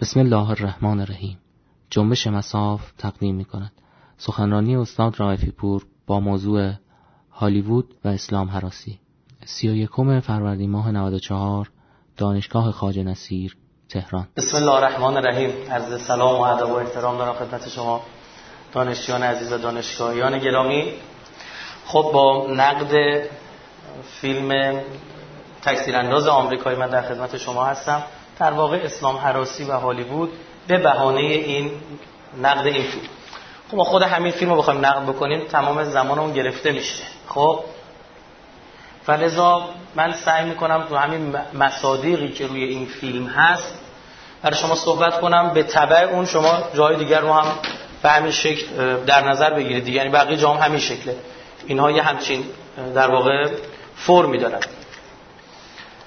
بسم الله الرحمن الرحیم جنبش مساف تقدیم می کند سخنرانی استاد رائفی پور با موضوع هالیوود و اسلام حراسی. سی و یکم فروردین ماه 94 دانشگاه خاج نصیر تهران. بسم الله الرحمن الرحیم عرض سلام و ادب و احترام دارم خدمت شما دانشجویان عزیز و دانشگاهیان گرامی. خب با نقد فیلم تکثیر انداز آمریکایی من در خدمت شما هستم. در واقع اسلام حراسی و هالیوود به بهانه این نقد این فیلم. خب خود همین فیلم رو بخوایم نقد بکنیم تمام زمان اون گرفته میشه. خب؟ فلذا من سعی می‌کنم تو همین مصادیقی که روی این فیلم هست برای شما صحبت کنم به تبع اون شما جای دیگر رو هم به همین شکل در نظر بگیرید یعنی بقیه جام همین شکله. اینها یه همچین در واقع فرمی دارن.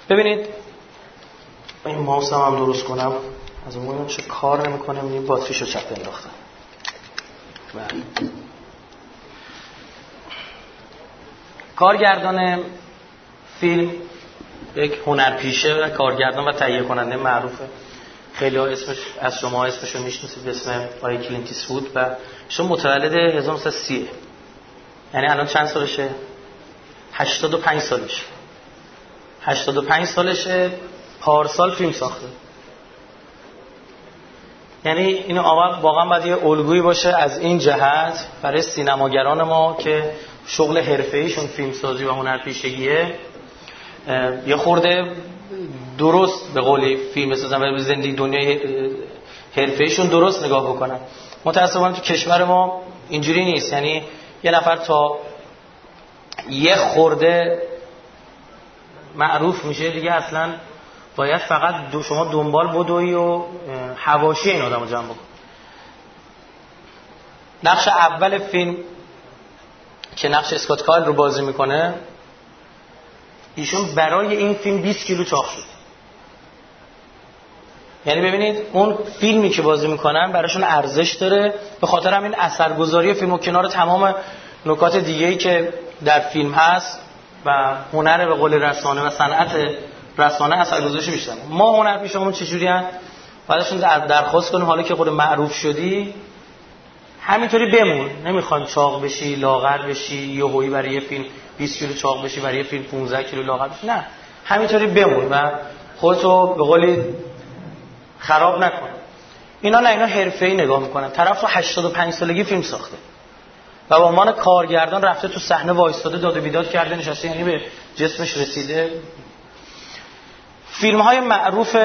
ببینید این ماوس هم, هم درست کنم. از اون چه کار نمی‌کنه این باتریشو چپ انداختم. بله. کارگردان فیلم یک هنرپیشه و کارگردان و تهیه کننده معروفه. خیلی ها اسمش از شما اسمشو می‌شناسید به اسم آقای کلینت ایستوود و شما متولد 1930 یعنی الان چند سالشه؟ 85 سالشه. 85 سالشه. پارسال فیلم ساخته. یعنی این آقا واقعا باید یه الگویی باشه از این جهت برای سینماگران ما که شغل حرفه‌ایشون فیلمسازی و هنرپیشگیه یه خورده درست به قولی فیلم سازن و زندگی دنیای حرفه‌ایشون درست نگاه بکنن. متأسفانه تو کشور ما اینجوری نیست. یعنی یه نفر تا یه خورده معروف میشه دیگه اصلا باید فقط دو شما دنبال بدوی و حواشی این آدم رو جمع بکن. نقش اول فیلم که نقش اسکات کایل رو بازی می‌کنه ایشون برای این فیلم 20 کیلو چاق شد. یعنی ببینید اون فیلمی که بازی می‌کنن براشون ارزش داره. به خاطر همین اثرگذاری فیلم و کنار تمام نکات دیگه ای که در فیلم هست و هنر به قول رسانه و صنعت رسانه اثرگذاری بیشتر ما هنر پیشمون چجوری ان بعدشون درخواست کنیم حالا که خود معروف شدی همینطوری بمون. نمی‌خوان چاق بشی لاغر بشی یه هویی برای یه فیلم 20 کیلو چاق بشی برای یه فیلم 15 کیلو لاغر بشی. نه همینطوری بمون و خودتو به قولی خراب نکن. اینا نه اینا حرفه‌ای نگاه می‌کنن. طرف رو 85 سالگی فیلم ساخته. و به عنوان کارگردان رفته تو صحنه وایستاده داد و بیداد کرده نشسته یعنی به جسمش رسیده. فیلم های معروف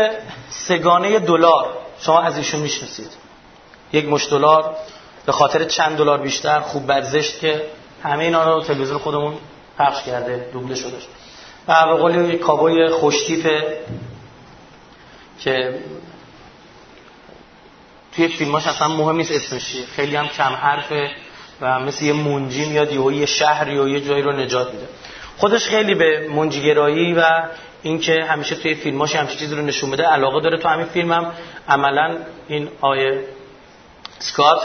سگانه دلار. شما از ایشون می‌شناسید. یک مش دلار به خاطر چند دلار بیشتر خوب بد زشت که همه اینا رو تلویزیون خودمون پخش کرده دوبله شده. و به قول یک کابوی که توی فیلماش اصلا مهم نیست اسمش خیلی هم کم حرفه و مثل یه منجی میاد یه شهری یا یه جایی رو نجات میده. خودش خیلی به منجیگرایی و اینکه همیشه توی فیلماش همچین چیزی رو نشون بده علاقه داره تو همین فیلم هم عملا این آیه سکات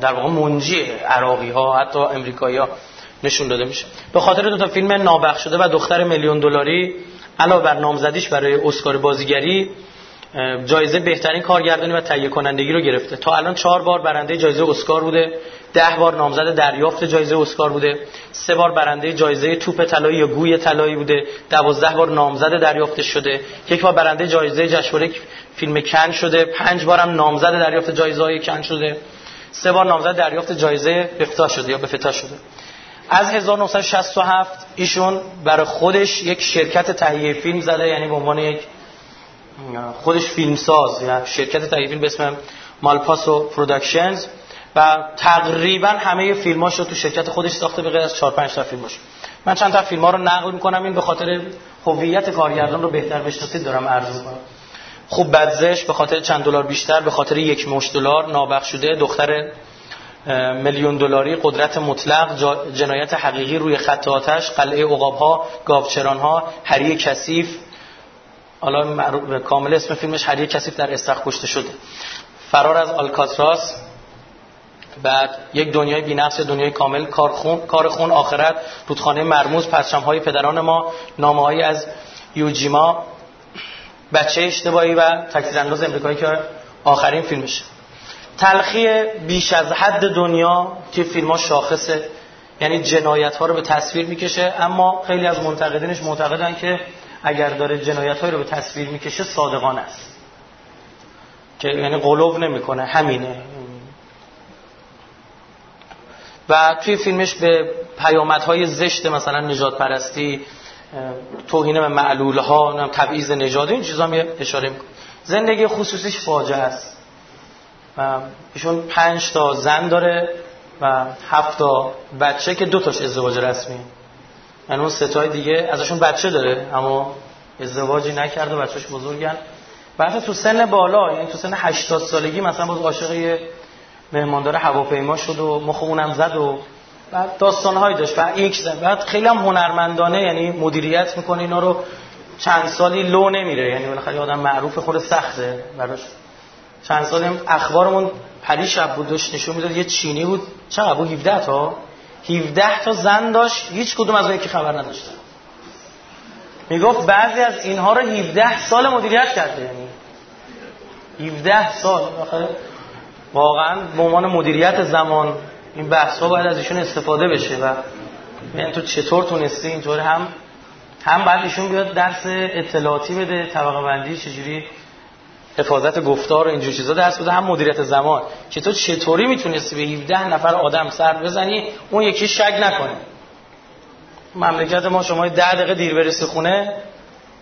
در واقع منجی عراقی ها حتی امریکایی ها نشون داده میشه. به خاطر دو تا فیلم نابخش شده و دختر میلیون دلاری علاوه بر نامزدیش برای اسکار بازیگری جایزه بهترین کارگردانی و تهیه کنندگی رو گرفته. تا الان چهار بار برنده جایزه اسکار بوده. ده بار نامزد دریافت جایزه اسکار بوده. سه بار برنده جایزه توپ طلایی یا گوی طلایی بوده. دوازده بار نامزد دریافت شده. یک بار برنده جایزه جشنواره فیلم کن شده. پنج بارم نامزد دریافت جایزه های کن شده. سه بار نامزد دریافت جایزه بفتا شده یا بفتا شده. از 1967 ایشون برای خودش یک شرکت تهیه فیلم زده یعنی به عنوان یک خودش فیلمساز یا شرکت تهیه فیلم به اسم Malpaso Productions. و تقریبا همه فیلماش رو تو شرکت خودش ساخته به غیر از 4 5 تا فیلماش من چند تا فیلم رو نقل می‌کنم این به خاطر هویت کارگردان رو بهتر بشناسید دارم عرض می‌کنم. خوب بدزش به خاطر چند دلار بیشتر به خاطر یک مش دلار نابخش شده دختر میلیون دلاری قدرت مطلق جنایت حقیقی روی خط آتش قلعه عقاب ها گاوچران ها هری کثیف. حالا کامل اسم فیلمش هری کثیف در استخ کشته شده. فرار از آلکاتراس. بعد یک دنیای بی‌نقص دنیای کامل کار خون کار خون آخرت رودخانه مرموز های پدران ما نامه از یوجیما بچه اشتباهی و تکثیر انداز امریکایی که آخرین فیلمشه. تلخی بیش از حد دنیا که فیلم ها شاخصه. یعنی جنایت ها رو به تصویر می‌کشه اما خیلی از منتقدینش معتقدن که اگر داره جنایت رو به تصویر می‌کشه صادقانه است. که یعنی قلوب نمی‌کنه همینه. و توی فیلمش به پیامدهای زشت مثلا نجات پرستی توهین به معلول ها تبعیض نژادی این چیزا می اشاره می‌کنه. زندگی خصوصیش فاجعه است. و ایشون پنج تا زن داره و هفت تا بچه که دو تاش ازدواج رسمی. یعنی اون ستای دیگه ازشون بچه داره اما ازدواجی نکرده بچهش بزرگن. بعد تو سن بالا یعنی تو سن 80 سالگی مثلا باز عاشق مهماندار هواپیما شد و مخ اونم زد و بعد داستانهایی داشت. و یک زد بعد خیلی هم هنرمندانه یعنی مدیریت می‌کنه اینا رو چند سالی لو نمیره. یعنی بالاخره آدم معروف خود سخته براش. چند سالی هم اخبارمون پری شب بود داشت نشون می‌داد یه چینی بود. چقدر بود؟ 17 تا. 17 تا زن داشت. هیچ کدوم از اون یکی خبر نداشتن. می‌گفت بعضی از اینها رو 17 سال مدیریت کرده. یعنی 17 سال. واقعا به عنوان مدیریت زمان این بحث ها باید از ایشون استفاده بشه و یعنی تو چطور تونستی اینطور هم هم بعد ایشون بیاد درس اطلاعاتی بده طبقه بندی چجوری حفاظت گفتار و اینجور چیزا درس بده هم مدیریت زمان. که تو چطوری می‌تونستی به 17 نفر آدم سر بزنی اون یکی شک نکنه. مملکت ما شما ده دقیقه دیر برسی خونه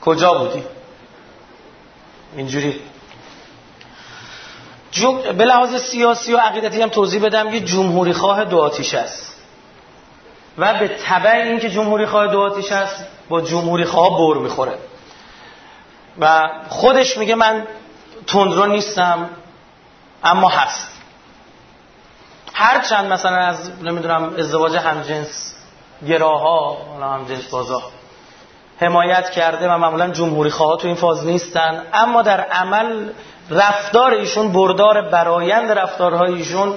کجا بودی؟ اینجوری. به لحاظ سیاسی و عقیدتی هم توضیح بدم یه جمهوری خواه دو آتیش است. و به طبع این که جمهوری خواه دو آتیش است با جمهوری خواه بر می‌خوره. و خودش میگه من تندرو نیستم اما هست. هر چند مثلا از نمی‌دونم ازدواج همجنس گراها همجنس بازا حمایت کرده و معمولا جمهوری خواه تو این فاز نیستن اما در عمل رفتار ایشون بردار برایند رفتارهای ایشون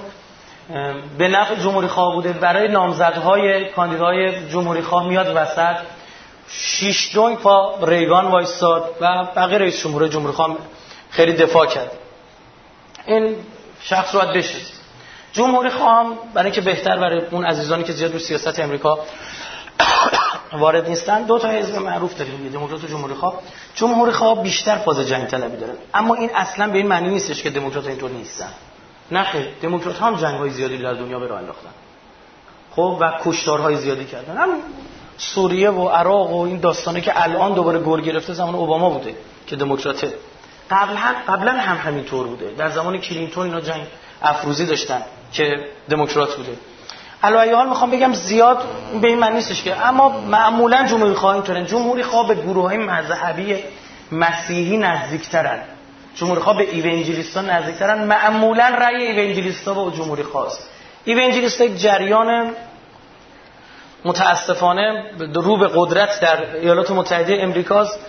به نفع جمهوری خواه بوده. برای نامزدهای کاندیدای جمهوری خواه میاد وسط شیش دونگ پا ریگان وایستاد و بقیه رئیس جمهور جمهوری خواه خیلی دفاع کرد. این شخص رو باید جمهوری خواه برای اینکه بهتر برای اون عزیزانی که زیاد رو سیاست امریکا وارد نیستن. دو تا حزب معروف داریم دموکرات و جمهوری خواه. جمهوری خواه بیشتر فاز جنگ طلبی دارن. اما این اصلا به این معنی نیستش که دموکرات اینطور نیستن. نه خیر دموکرات هم جنگ های زیادی در دنیا به راه انداختن. خب و کشتارهای زیادی کردن. هم سوریه و عراق و این داستانه که الان دوباره گل گرفته زمان اوباما بوده که دموکراته قبل هم قبلا هم همینطور بوده. در زمان کلینتون اینا جنگ افروزی داشتن که دموکرات بوده. علایه حال می‌خوام بگم زیاد به این معنی نیستش که. اما معمولا جمهوری خواه اینطورن جمهوری خواه به گروه های مذهبی مسیحی نزدیکترن. جمهوری خواه به ایونجلیستان نزدیکترن. معمولا رأی ایونجلیستا با جمهوری خواست. ایونجلیستا یک جریان متاسفانه رو به قدرت در ایالات متحده امریکاست.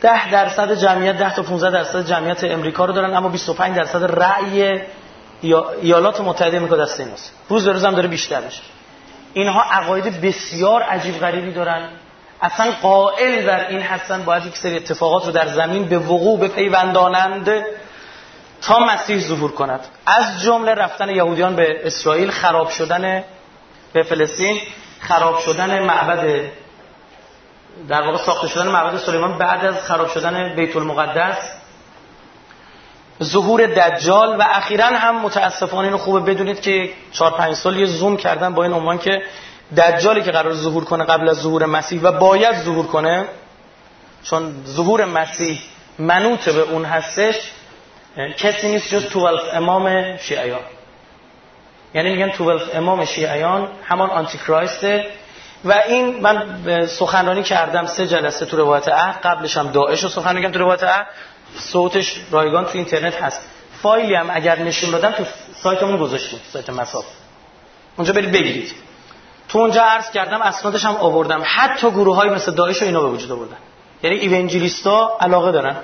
ده درصد جمعیت ده تا 15 درصد جمعیت امریکا رو دارن اما 25 درصد رأی ایالات متحده امریکا دست ایناست روز به روز هم داره بیشتر میشه اینها عقاید بسیار عجیب غریبی دارن. اصلا قائل در این هستن باید یک سری اتفاقات رو در زمین به وقوع بپیوندانند تا مسیح ظهور کند. از جمله رفتن یهودیان به اسرائیل خراب شدن به فلسطین خراب شدن معبد در واقع ساخته شدن معبد سلیمان بعد از خراب شدن بیت المقدس. ظهور دجال و اخیرا هم متاسفانه اینو خوبه بدونید که 4 5 سال یه زوم کردن با این عنوان که دجالی که قرار ظهور کنه قبل از ظهور مسیح و باید ظهور کنه چون ظهور مسیح منوط به اون هستش کسی نیست جز 12 امام شیعیان. یعنی میگن 12 امام شیعیان همان آنتی کرایسته و این من سخنرانی کردم سه جلسه تو روایت عهد قبلش هم داعش رو سخنرانی کردم تو روایت عهد. صوتش رایگان تو اینترنت هست. فایلی هم اگر نشون دادم تو سایتمون گذاشتیم سایت مساف. اونجا برید بگیرید. تو اونجا عرض کردم اسنادش هم آوردم. حتی گروه های مثل داعش و اینا به وجود آوردن. یعنی ایونجلیستا علاقه دارن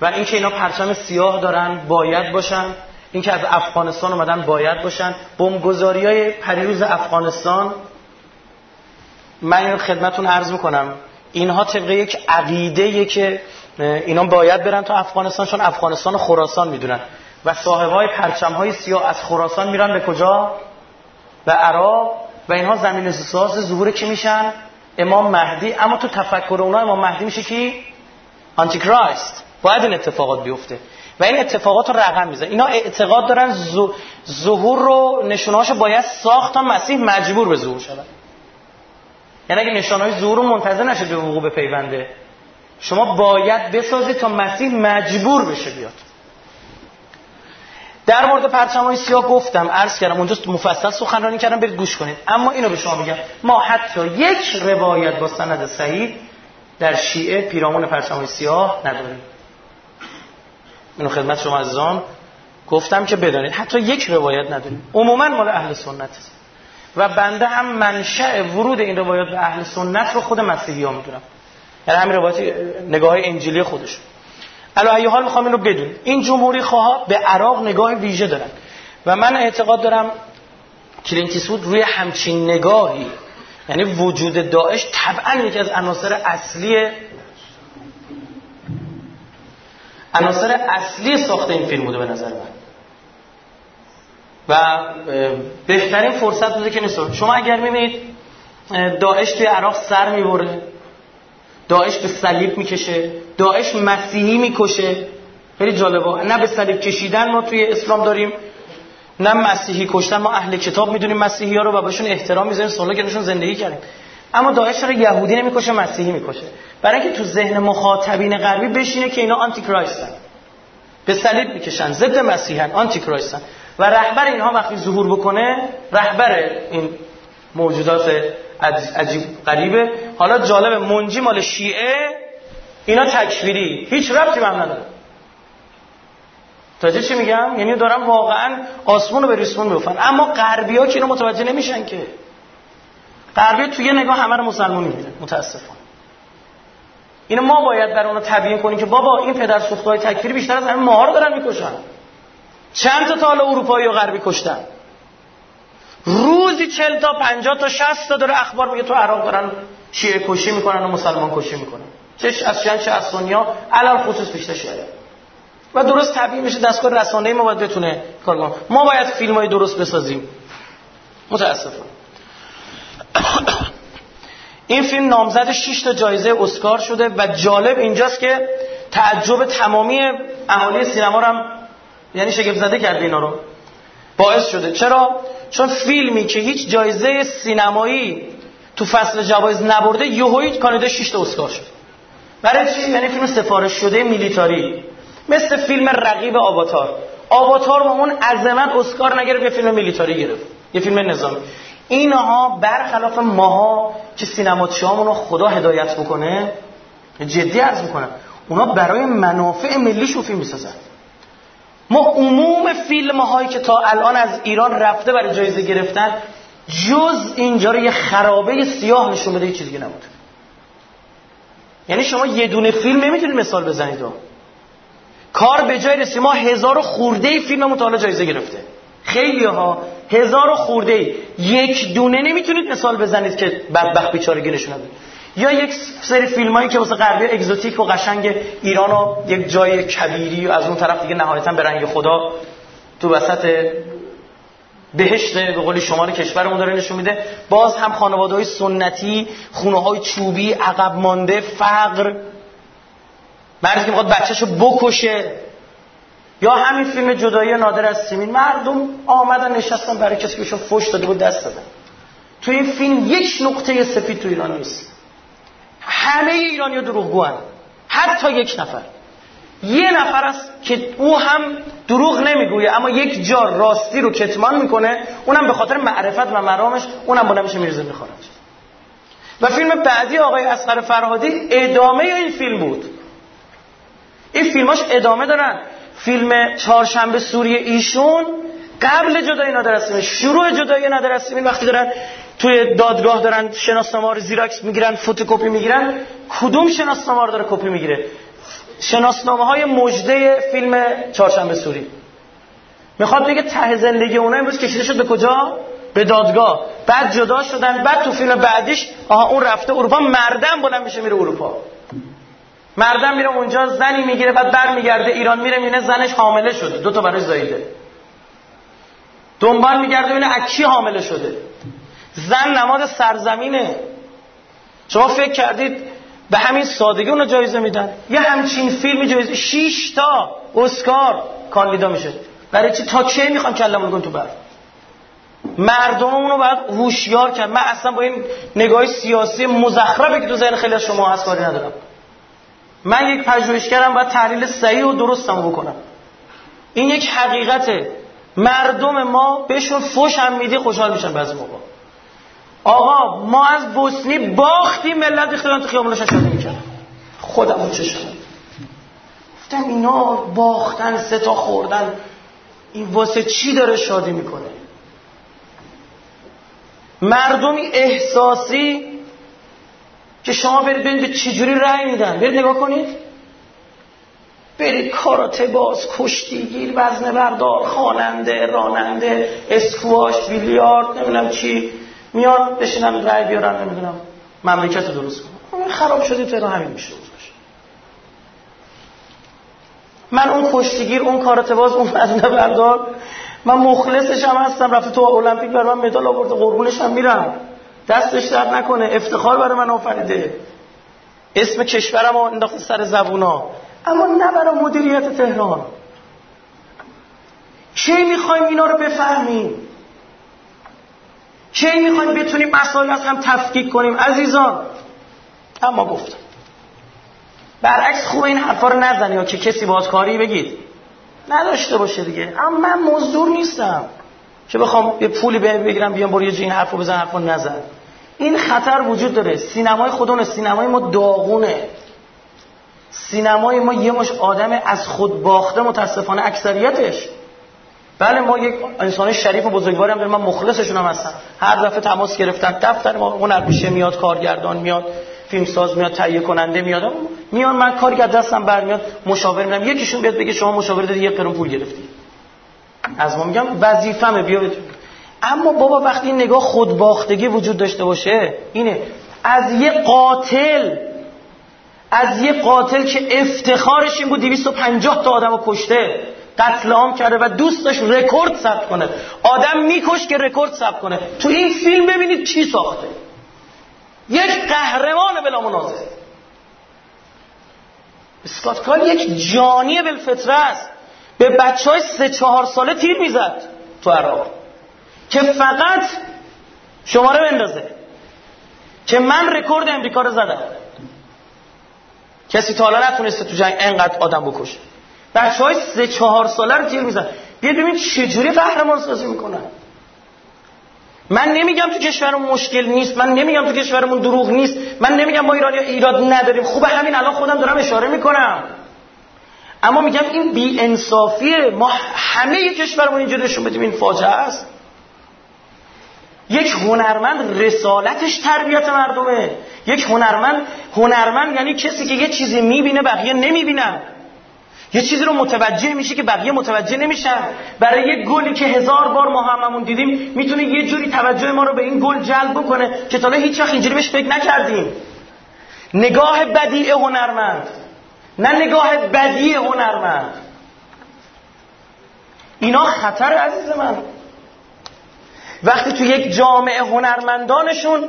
و اینکه اینا پرچم سیاه دارن باید باشن. اینکه از افغانستان اومدن باید باشن. بمبگذاری های پریروز افغانستان من این خدمتون عرض می‌کنم اینها طبقه یک عقیده که اینا باید برن تا افغانستان چون افغانستان خراسان می‌دونن. و صاحب های پرچم های سیاه از خراسان میرن به کجا؟ به عراق. و اینها زمین ساز ظهور کی میشن؟ امام مهدی. اما تو تفکر اونا امام مهدی میشه کی؟ آنتی کرایست باید این اتفاقات بیفته. و این اتفاقات رو رقم میزن اینا اعتقاد دارن ظهور رو نشونهاشو باید ساخت تا مسیح مجبور به ظهور شود. یعنی اگه نشانهای ظهور منتظر نشه به وقوع پیونده شما باید بسازید تا مسیح مجبور بشه بیاد. در مورد پرچم های سیاه گفتم عرض کردم اونجا مفصل سخنرانی کردم برید گوش کنید. اما اینو به شما میگم. ما حتی یک روایت با سند صحیح در شیعه پیرامون پرچم های سیاه نداریم. اینو خدمت شما عزیزان گفتم که بدانید حتی یک روایت نداریم. عموما مال اهل سنت و بنده هم منشأ ورود این روایات به اهل سنت رو خود مسیحی ها می‌دونم. یعنی همین روایت نگاه انجیلی خودش. علی حال می‌خوام این رو بدون این جمهوری خواه به عراق نگاه ویژه دارن. و من اعتقاد دارم کلینتیسود روی همچین نگاهی یعنی وجود داعش طبعا یکی از عناصر اصلی عناصر اصلی ساخت این فیلم بوده به نظر من. و بهترین فرصت بوده که نیست. شما اگر می‌بینید داعش توی عراق سر می‌بره. داعش به صلیب می‌کشه داعش مسیحی می‌کشه. خیلی جالبه. نه به صلیب کشیدن ما توی اسلام داریم نه مسیحی کشتن. ما اهل کتاب می‌دونیم مسیحی ها رو و بهشون احترام می‌ذاریم سنت که زندگی کردیم. اما داعش رو یهودی نمی‌کشه مسیحی می‌کشه؟ برای اینکه تو ذهن مخاطبین غربی بشینه که اینا آنتی کرایستن به صلیب می‌کشن ضد مسیحن آنتی کرایستن و رهبر اینها وقتی ظهور بکنه رهبر این موجودات عجیب غریبه. حالا جالب منجی مال شیعه اینا تکفیری. هیچ ربطی هم نداره. تاجه چی میگم؟ یعنی دارم واقعا آسمون رو به ریسمون میوفن اما غربی ها که اینو متوجه نمیشن که. غربی توی یه نگاه همه رو مسلمان می‌بینن متاسفانه. اینو ما باید بر اونا تبیین کنیم که بابا این پدر های تکفیری بیشتر از همه ماها رو دارن می‌کشن. چند تا حالا اروپایی و غربی کشتن. روزی چل تا پنجاه تا شست تا داره اخبار میگه تو عراق دارن شیعه کشی می‌کنن و مسلمان کشی می‌کنن. چه از چند چه از سنیا علال خصوص بیشتر شده و درست طبیعی میشه دستگاه رسانه‌ای ما باید بتونه کار کنه. ما باید فیلم های درست بسازیم. متاسفم. این فیلم نامزد 6 تا جایزه اسکار شده و جالب اینجاست که تعجب تمامی اهالی سینما رو هم یعنی شگفت زده کرده اینا رو. باعث شده. چرا؟ چون فیلمی که هیچ جایزه سینمایی تو فصل جوایز نبرده یهویی کانادا 6 تا اسکار شد. برای چی؟ یعنی فیلم سفارش شده میلیتاری. مثل فیلم رقیب آواتار. آواتار با اون عظمت اسکار نگرفت یه فیلم میلیتاری گرفت. یه فیلم نظامی. اینها برخلاف ماها که سینماتشامون رو خدا هدایت بکنه جدی عرض می‌کنم اونا برای منافع ملیشون فیلم می‌سازن. ما عموم فیلم هایی که تا الان از ایران رفته برای جایزه گرفتن جز اینجا رو یه خرابه سیاه نشون بده چیزی که نبود یعنی شما یه دونه فیلم نمی‌تونید مثال بزنید کار به جای رسید ما هزار خورده فیلم مطالعه جایزه گرفته. خیلی ها هزار خورده یک دونه نمی‌تونید مثال بزنید که بدبخت بیچارگی نشون یا یک سری فیلم هایی که واسه غربی اگزوتیک و قشنگ ایران و یک جای کبیری و از اون طرف دیگه نهایتا به رنگ خدا تو وسط بهشت به قولی شمال کشورمون داره نشون میده. باز هم خانواده های سنتی خونه های چوبی عقب مانده فقر. مردی که می‌خواد بچهشو بکشه. یا همین فیلم جدایی نادر از سیمین. مردم آمدن نشستن برای کسی که فش داده بود دست دادن. تو این فیلم یک نقطه سفید تو ایران نیست. همه ایرانی دروغگو. حتی یک نفر. یه نفر است که او هم دروغ نمی‌گویه اما یک جا راستی رو کتمان می‌کنه اونم به خاطر معرفت و مرامش اونم بلند میشه میرزه می‌خواد. و فیلم بعدی آقای اسقر فرهادی ادامه این فیلم بود. این فیلماش ادامه دارن. فیلم چهارشنبه سوری ایشون قبل جدای نادر شروع جدای نادر وقتی دارن توی دادگاه دارن شناسنامه رو زیراکس می‌گیرن فتوکپی می‌گیرن. کدوم شناسنامه رو داره کپی می‌گیره؟ شناسنامه های مجده فیلم چهارشنبه سوری. می‌خواد بگه ته زندگی اونها امروز کشیده شد به کجا؟ به دادگاه. بعد جدا شدن بعد تو فیلم بعدیش آها اون رفته اروپا مردم بلند میشه میره اروپا. مردم میره اونجا زنی می‌گیره بعد برمیگرده ایران میره میینه زنش حامله شده. دو تا برای زایده دنبال میگرده ببینه از کی حامله شده. زن نماد سرزمینه. شما فکر کردید به همین سادگی اونو جایزه میدن. یه همچین فیلمی جایزه 6 تا اسکار کاندیدا میشه. برای چی؟ تا کی می‌خوام کلمون تو برد مردم اونو باید هوشیار کرد. من اصلا با این نگاه سیاسی مزخرفی که تو ذهن خیلی از شما هست کاری ندارم. من یک پژوهشگرم باید تحلیل صحیح و درستم بکنم. این یک حقیقته. مردم ما بهشون فوش هم میدی خوشحال میشن بعضی موقع. آقا ما از بوسنی باختیم ملت خیلی تو خیابونش شده می‌کرد. خودم چه شدم گفتم اینا باختن سه تا خوردن. این واسه چی داره شادی می‌کنه؟ مردمی احساسی که شما برید ببینید به چجوری رأی میدن. برید نگاه کنید. برید کاراته باز کشتیگیر وزن بردار خواننده راننده اسکواش بیلیارد نمی‌دونم چی. میان بشینن رأی بیارن نمی‌دونم مملکت رو درست کنن خراب شده تهران همین میشه من اون کشتیگیر اون کاراته باز اون وزنه بردار من مخلصش هم هستم رفته تو المپیک بر من مدال آورده قربونش هم میرم. دستش درد نکنه افتخار برای من آفریده. اسم کشورم رو انداخته سر زبونا. اما نه برای مدیریت تهران. چه می‌خوایم اینا رو بفهمیم؟ چه می‌خوایم بتونیم مسائل از هم تفکیک کنیم عزیزان؟ اما گفتم. برعکس خوب این حرفا رو نزنی یا که کسی باز کاری بگید. نداشته باشه دیگه. اما من مزدور نیستم که بخوام یه پولی بگیرم بیام برو یه این حرفو بزن حرفو نزن. این خطر وجود داره. سینمای خودونه سینمای ما داغونه. سینمای ما یه مش آدم از خود باخته متاسفانه اکثریتش. بله ما یک انسان شریف و بزرگواری هم داریم. من مخلصشون هم هستم. هر دفعه تماس گرفتن دفتر ما هنرپیشه میاد کارگردان میاد فیلمساز میاد تهیه کننده میاد. میان من کاری که دستم برمیاد مشاور میدم. یکیشون بیاد بگه شما مشاور دادی یه قرون پول گرفتی. از ما میگم وظیفمه بیا اما بابا وقتی نگاه خودباختگی وجود داشته باشه اینه از یه قاتل از یه قاتل که افتخارش این بود 250 تا آدم کشته. قتل عام کرده و دوست داشت رکورد ثبت کنه. آدم میکش که رکورد ثبت کنه. تو این فیلم ببینید چی ساخته. یک قهرمان بلا منازه اسکات کال یک جانی بالفطره است. به بچه های سه چهار ساله تیر می‌زد تو عراق. که فقط شماره بندازه. که من رکورد امریکا رو زدم. کسی تا حالا نتونسته تو جنگ انقدر آدم بکشه. بچه های سه چهار ساله رو تیر میزن بیا ببین چجوری قهرمان سازی می‌کنن. من نمیگم تو کشورمون مشکل نیست من نمیگم تو کشورمون دروغ نیست من نمیگم ما ایرانی ایراد نداریم. خوبه همین الان خودم دارم اشاره می‌کنم. اما میگم این بی انصافیه ما همه کشورمون اینجا نشون بدیم این فاجعه است. یک هنرمند رسالتش تربیت مردمه. یک هنرمند هنرمند یعنی کسی که یه چیزی می‌بینه بقیه نمی‌بینن. یه چیزی رو متوجه میشه که بقیه متوجه نمیشن. برای یه گلی که هزار بار ما هممون دیدیم می‌تونه یه جوری توجه ما رو به این گل جلب بکنه که تا هیچ وقت اینجوری بهش فکر نکردیم. نگاه بدیع هنرمند. نه نگاه بدیع هنرمند. اینا خطر عزیز من. وقتی تو یک جامعه هنرمندانشون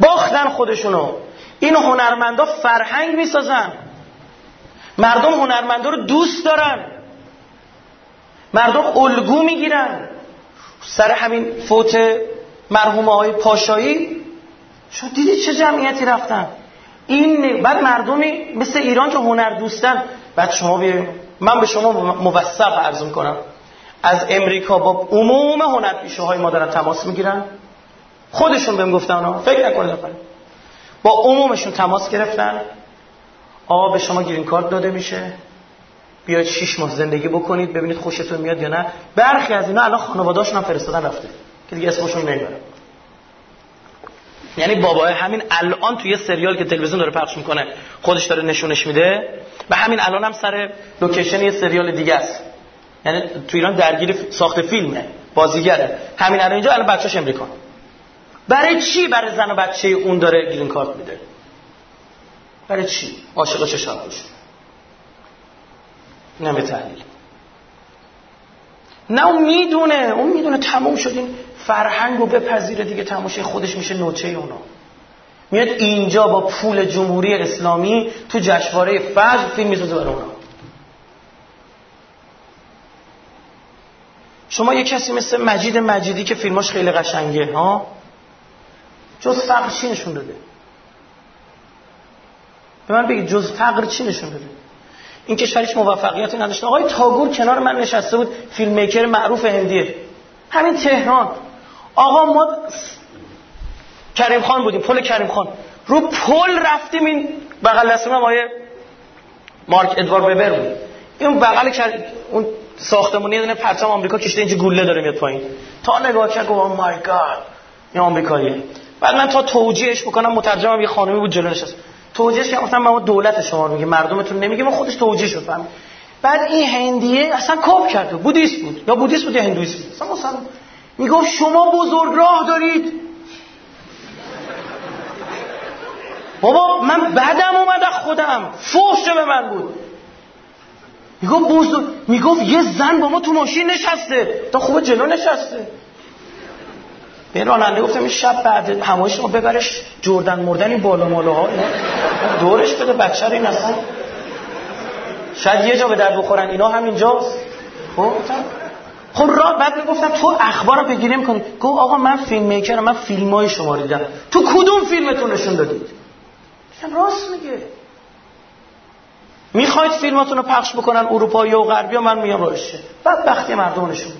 باختن خودشونو این هنرمندا فرهنگ می‌سازن. مردم هنرمندا رو دوست دارن. مردم الگو می‌گیرن. سر همین فوت مرحوم های پاشایی شما دیدید چه جمعیتی رفتن؟ این بعد مردمی مثل ایران که هنر دوستن. بعد شما بیایم من به شما موثق عرض کنم از امریکا با عموم هنرپیشه های ما دارن تماس می‌گیرن. خودشون بهم گفتن فکر نکنید با عمومشون تماس گرفتن. آقا به شما گرین کارت داده میشه. بیاید شیش ماه زندگی بکنید ببینید خوشتون میاد یا نه. برخی از اینا الان خانواده‌هاشون هم فرستادن رفته که دیگه اسمشون نمی‌برم یعنی بابای همین الان توی سریال که تلویزیون داره پخش می‌کنه خودش داره نشونش میده و همین الان هم سر لوکیشن یه سریال دیگه است. یعنی تو ایران درگیر ساخت فیلمه بازیگره. همین الان اینجا الان بچه‌ش امریکا. برای چی برای زن و بچه اون داره گرین کارت میده؟ برای چی عاشق چه شب باشه نه به تحلیل. نه اون می‌دونه اون می‌دونه تموم شد این فرهنگ رو بپذیره دیگه تماشای خودش میشه نوچه اونا. میاد اینجا با پول جمهوری اسلامی تو جشنواره فجر فیلم می‌سازه برای اونا. شما یه کسی مثل مجید مجیدی که فیلماش خیلی قشنگه ها؟ جز فقر چی نشون داده؟ به من بگید جز فقر چی نشون داده این کشور موفقیتی نداشته. آقای تاگور کنار من نشسته بود فیلم میکر معروف هندیه. همین تهران. آقا ما کریم خان بودیم پل کریم خان. رو پل رفتیم این بغل دستم آقای مارک ادوار وبر بود. این بغل کرد اون ساختمونی یه دونه پرچم آمریکا کشته اینجا گوله داره میاد پایین. تا نگاه کرد گفت مای گاد این آمریکاییه. بعد من تا توجیهش بکنم مترجمم یه خانمی بود جلو نشست. توجیهش که مثلا ما دولت شما میگه مردمتون نمیگه ما خودش توجیه شد فهم بعد این هندیه اصلا کاپ کرد بودیست بود. یا بودیست بود یا هندویست بود. اصلا مثلا می‌گفت شما بزرگ راه دارید. بابا من بعدم اومد خودم. فوش به من بود. می‌گفت بزرگ می‌گفت یه زن با ما تو ماشین نشسته. تا خوب جلو نشسته. به راننده گفتم این شب بعد همایش ما ببرش جردن مردن این بالا مالا ها. دورش بده بچه رو این اصلا. شاید یه جا به در بخورن اینا هم اینجاست خب خب را بعد می‌گفتم تو اخبار رو بگیریم کنی گفت آقا من فیلم میکرم من فیلم های شما دیدم. تو کدوم فیلمتون نشون دادید؟ راست میگه. می‌خواید فیلماتون رو پخش بکنن اروپایی و غربی و من میام راشه بعد بختی مردم نشون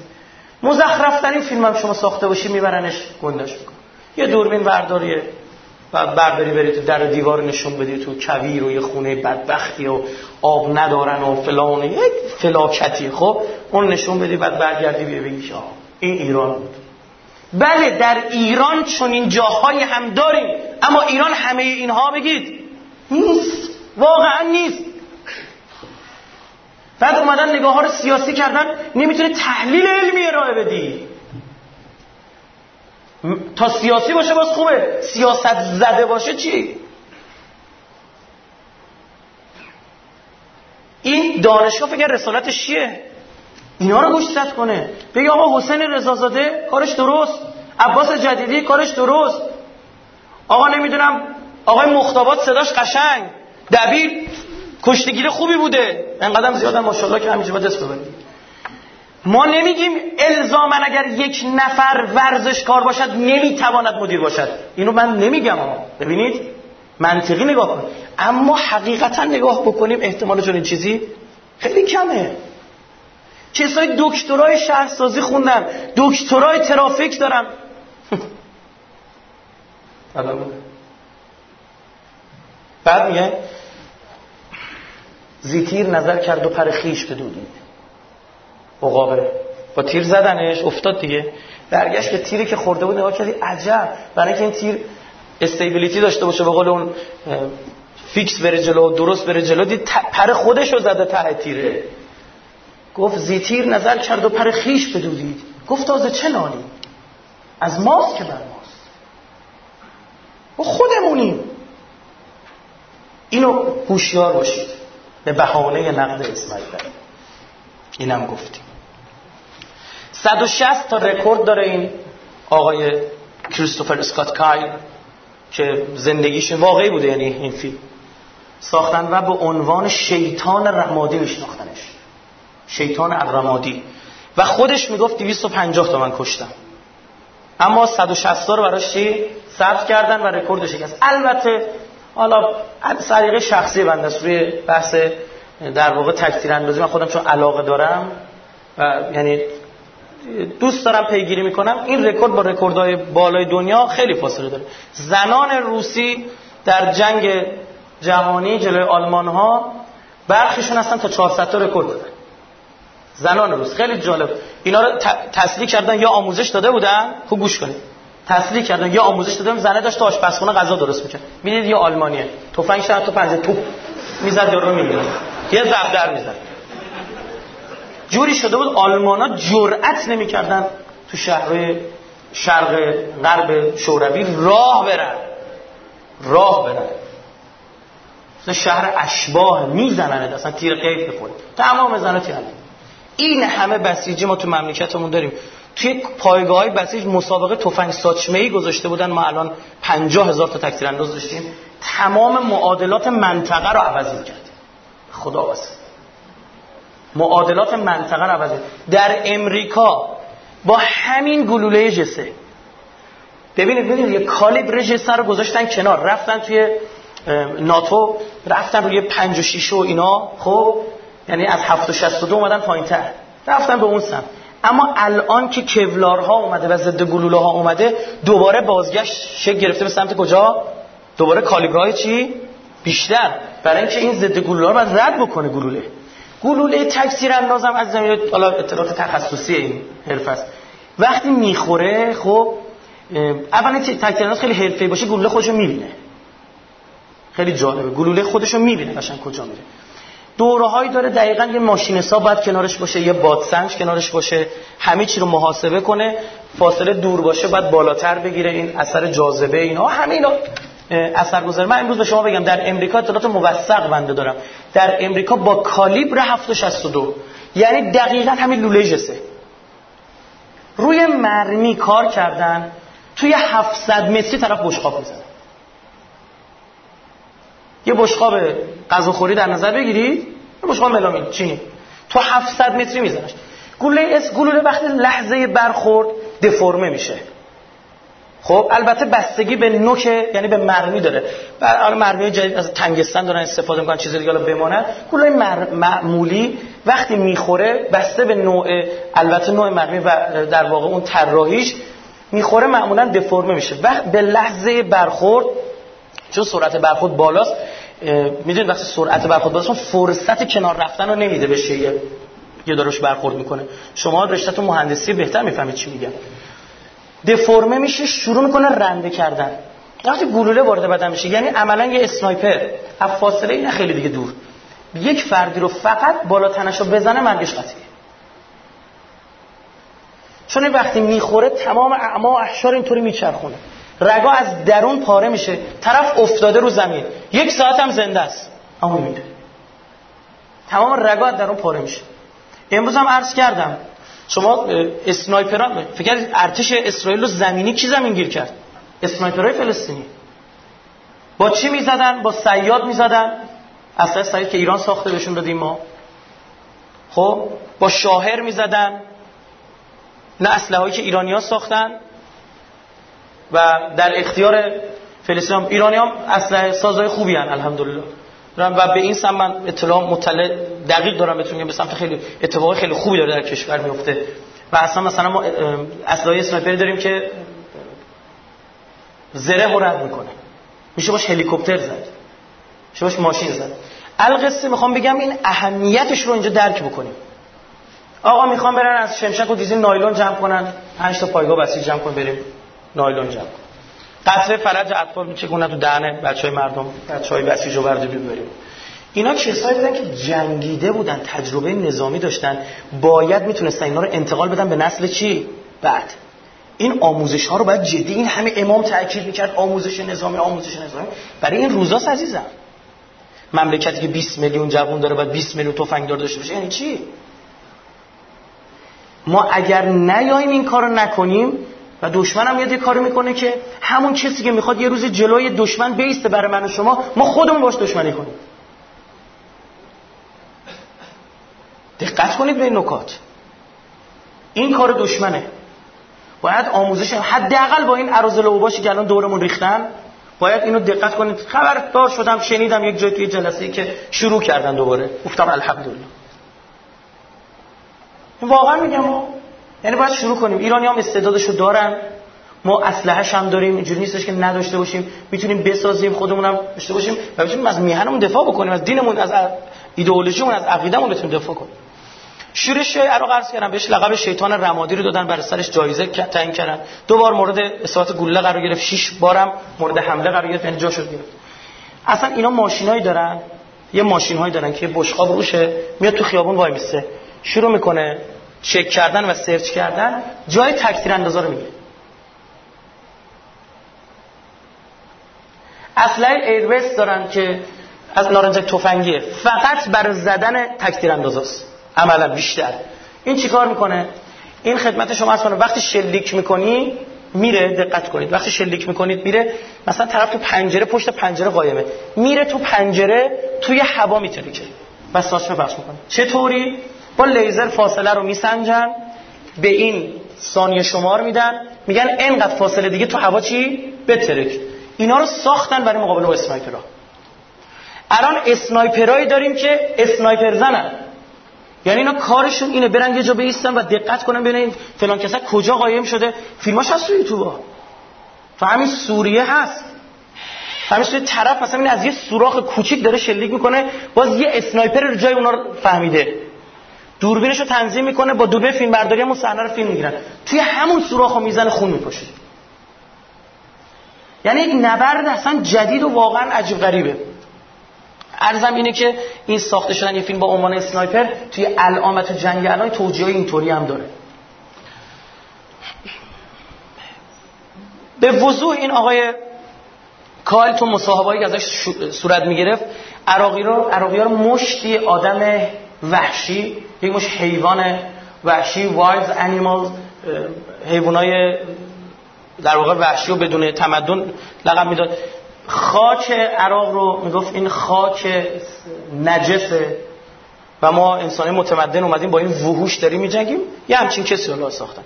مزخرف این فیلم هم شما ساخته باشی میبرنش گندش میکن یه دوربین برداریه. و برداری بری تو در دیوار نشون بدی تو کویر و یه خونه بدبختی و آب ندارن و فلان یک فلاکتی. خب اون نشون بدی بعد برگردی بیا بگی این ایران بود. بله در ایران چون این جاهای هم داریم. اما ایران همه اینها بگید نیست. واقعا نیست. بعد اومدن نگاه ها رو سیاسی کردن نمی‌تونه تحلیل علمی ارائه بدی. تا سیاسی باشه باز خوبه. سیاست زده باشه چی؟ این دانشگاه فکر رسالتش چیه؟ اینا رو گوش کنه. بگی آقا حسین رضازاده کارش درست. عباس جدیدی کارش درست. آقا نمی‌دونم آقای مختابات صداش قشنگ. دبیر کشتگیر خوبی بوده. انقدر زیادم ماشاءالله که باید دست ببریم ما نمیگیم الزاما اگر یک نفر ورزشکار باشد نمی‌تواند مدیر باشد. اینو من نمیگم ببینید؟ منطقی نگاه کن. اما حقیقتا نگاه بکنیم احتمال چون این چیزی خیلی کمه. کسای دکترای شهرسازی خوندن دکترای ترافیک دارن. بعد میگه زیتیر نظر کرد و پر خیش بدودید عقابه با تیر زدنش افتاد دیگه. برگشت به تیری که خورده بود نگاه کردی عجب. برای اینکه این تیر استیبیلیتی داشته باشه به قول اون فیکس بره جلو درست بره جلو دید پر خودش رو زده ته تیره. گفت زیتیر نظر کرد و پر خیش بدودید گفت تازه چه نالی از ماست که بر ماست. و خودمونیم. اینو هوشیار باشید. به بهانه نقد اسماعیل اینم گفتیم. 160 تا رکورد داره این آقای کریستوفر اسکات کایل که زندگیش واقعی بوده یعنی این فیلم. ساختن و به عنوان شیطان رمادی میشناختنش. شیطان الرمادی و خودش می‌گفت 250 تا من کشتم. اما 160 تا رو براش چی؟ ثبت کردن و رکورد شکست. البته حالا سلیقه شخصی بنده است. روی بحث در واقع تک‌تیراندازی من خودم چون علاقه دارم و یعنی دوست دارم پیگیری می‌کنم این رکورد با رکوردهای بالای دنیا خیلی فاصله داره. زنان روسی در جنگ جهانی جلوی آلمان ها برخیشون هستن تا 400 تا رکورد دادن. زنان روس خیلی جالب. اینا رو تسلیح کردن یا آموزش داده بودن خوب گوش کنید. تسلیح کردن. یا آموزش بودن زنه داشت آشپزخونه غذا درست می‌کرد. می‌دید یه آلمانیه. تفنگ شد تو پنجه توپ می‌زد رو می‌گیره یه زبدر می‌زد. جوری شده بود آلمانا جرأت نمی‌کردن تو شهرهای شرق غرب شوروی راه برن. راه برن. مثلا شهر اشباه می‌زنن. اصلا تیر قیب می‌خوره. تمام زنه تیر این همه بسیجی ما تو مملکتمون داریم. توی پایگاه بسیج مسابقه تفنگ ساچمه ای گذاشته بودن. ما الان 50 هزار تا تکتیر انداز داشتیم. تمام معادلات منطقه رو عوض کرد خدا واسه. معادلات منطقه رو عوض در امریکا با همین گلوله جسه. ببینید ببینید یه کالیبر جسه رو گذاشتن کنار. رفتن توی ناتو رفتن روی 5 و 6 و اینا. خب یعنی از 7 و 62 اومدن پایینتر. رفتن به اون سمت. اما الان که کولارها اومده و ضد گلوله ها اومده دوباره بازگشت شکل گرفته به سمت کجا؟ دوباره کالیبرهای چی؟ بیشتر. برای اینکه این ضد گلوله ها رو رد بکنه گلوله. گلوله تکثیر اندازم از زمین حالا اطلاعات تخصصی این حرف است. وقتی می‌خوره خب اولا تکثیر انداز خیلی حرفه‌ای باشه گلوله خودشو می‌بینه. خیلی جالبه. گلوله خودشو می‌بینه قشنگ کجا میره. دوره داره دقیقا یه ماشین حساب باید کنارش باشه یه بادسنج کنارش باشه همه چی رو محاسبه کنه فاصله دور باشه باید بالاتر بگیره این اثر جاذبه اینا همه اینا اثر گذاره من امروز به شما بگم در امریکا اطلاعات موثق بنده دارم. در امریکا با کالیبر 762 یعنی دقیقا همین لوله روی مرمی کار کردن توی 700 متری طرف بشقاب می‌زنه. یه بشقاب غذاخوری در نظر بگیرید یه بشقاب ملامین چینی. تو 700 متری میزنش. گلوله اس گلوله وقتی لحظه برخورد دفرمه میشه. خب البته بستگی به نوک یعنی به مرمی داره. حالا مرمی جدید از تنگستان دارن استفاده می‌کنن چیز دیگه بمانه گلوله معمولی وقتی می‌خوره بسته به نوع البته نوع مرمی و در واقع اون طراحیش می‌خوره معمولا دفرمه میشه. وقت به لحظه برخورد چون سرعت برخورد بالاست می‌دونید وقتی سرعت برخورد بالاست فرصت کنار رفتن رو نمیده بشه یه یه داروش برخورد می‌کنه. شما رشته مهندسی بهتر می‌فهمید چی میگم. دفرمه میشه شروع می‌کنه رنده کردن. وقتی گلوله وارد بدن میشه یعنی عملا یه اسنایپر. از فاصله نه خیلی دیگه دور. یک فردی رو فقط بالا تنشو بزنه مرگش قطعیه. چون وقتی می‌خوره تمام اعما احشار اینطوری میچرخونه. رگا از درون پاره میشه. طرف افتاده رو زمین. یک ساعت هم زنده است. اما میمیره تمام رگا از درون پاره میشه. امروز هم عرض کردم. شما اسنایپران فکر ارتش اسرائیل رو زمینی کی زمین گیر کرد؟ اسنایپرهای فلسطینی. با چی می‌زدن؟ با سیاد می‌زدن. اصلا سیاد که ایران ساخته بهشون دادیم ما. خب؟ با شاهر می‌زدن. نه اسلحه هایی که ایرانیان ساختن. و در اختیار فلسطین ایرانی هم اصلا سازهای خوبی هن الحمدلله. و به این سم من اطلاع مطلع دقیق دارم بهتون به سمت خیلی اتفاق خیلی خوبی داره در کشور میفته. و اصلا مثلا ما اسلحه اسنایپری داریم که زره رو رد می‌کنه. میشه باش هلیکوپتر زد. میشه باش ماشین زد. القصه می‌خوام بگم این اهمیتش رو اینجا درک بکنیم. آقا می‌خوام برن از شمشک و دیزین نایلون جمع کنن. 5 تا پایگاه بسیج جمع کن بریم. نایلون جمع قطره فرج اطفال چگونه تو دهن بچه های مردم بچه های بسیج و برده ببریم اینا کسایی بودن که جنگیده بودن تجربه نظامی داشتن. باید می‌تونستن اینا رو انتقال بدن به نسل چی؟ بعد. این آموزش ها رو باید جدی این همه امام تاکید می‌کرد آموزش نظامی آموزش نظامی. برای این روزاست عزیزم. مملکتی که 20 میلیون جوان داره باید 20 میلیون تفنگ داشته باشه یعنی چی؟ ما اگر نیایم این کارو نکنیم و دشمن هم یاد یه کاری می‌کنه که همون کسی که می‌خواد یه روز جلوی دشمن بیسته برای من و شما ما خودمون باش دشمنی کنیم. دقت کنید به این نکات. این کار دشمنه. باید آموزش حداقل با این عروض باشی که الان دورمون ریختن. باید اینو دقت کنید. خبردار شدم شنیدم یک جای توی جلسه که شروع کردن دوباره. گفتم الحمدلله. واقعا میگم یعنی باید شروع کنیم. ایرانی هم استعدادشو دارن. ما اسلحه‌ش هم داریم. اینجوری نیستش که نداشته باشیم. می‌تونیم بسازیم خودمون هم داشته باشیم. و بتونیم از میهنمون دفاع بکنیم از دینمون از ایدئولوژیمون از عقیدهمون بتونیم دفاع کنیم. شورش عراق عرض کردم. بهش لقب شیطان رمادی رو دادن برای سرش جایزه تعیین کردن. دو بار مورد اصابت گلوله قرار گرفت. شش بارم مورد حمله قرار گرفت. یعنی شد گرفت اصلا اینا ماشینایی دارن. یه ماشینهایی دارن که بشقاب روشه. میاد تو خیابون وای میسته. شروع می‌کنه. چک کردن و سرچ کردن جای تکثیر اندازا رو میگه. اسلحه ایروست دارن که از نارنجک تفنگیه فقط برای زدن تکتیر اندازاست. عملا بیشتر. این چیکار می‌کنه؟ این خدمت شما از وقتی شلیک می‌کنی میره دقت کنید. وقتی شلیک می‌کنید میره. مثلا طرف تو پنجره پشت پنجره قایمه. میره تو پنجره توی هوا میترکه. و ساچمه پخش می‌کنه. چطوری؟ با لیزر فاصله رو میسنجن به این ثانیه شمار میدن. میگن انقدر فاصله دیگه تو هوا چی؟ بترک اینا رو ساختن برای مقابله با اسنایپرها. الان اسنایپرایی داریم که اسنایپر زنن. یعنی اینا کارشون اینه برن یه جا بیستن و دقت کنن ببینن فلان کسا کجا قایم شده. فیلماش هست تو یوتیوب تو همین سوریه هست. همین سوریه طرف مثلا این از یه سوراخ کوچیک داره شلیک می‌کنه باز یه اسنایپر رو جای اونا رو فهمیده. دوربینش رو تنظیم می‌کنه با دوربین فیلم برداری همون صحنه رو فیلم می‌گیرن. توی همون سوراخ رو می‌زنه خون میپاشه یعنی یک نبرد اصلا جدید و واقعا عجیب غریبه. عرضم اینه که این ساخته شدن یه فیلم با عنوان Sniper توی الان و تو جنگ الان توجیه اینطوری هم داره. به وضوح این آقای کایل تو مصاحبه‌ای که ازش صورت می‌گرفت عراقی رو عراقی رو مشتی آدم وحشی یک مشت حیوان وحشی wild animal حیوانای در واقع وحشی و بدون تمدن لقب می‌داد. خاک عراق رو می‌گفت این خاک نجسه و ما انسانی متمدن اومدیم با این وحوش داریم میجنگیم. یه همچین کسی رو ساختن.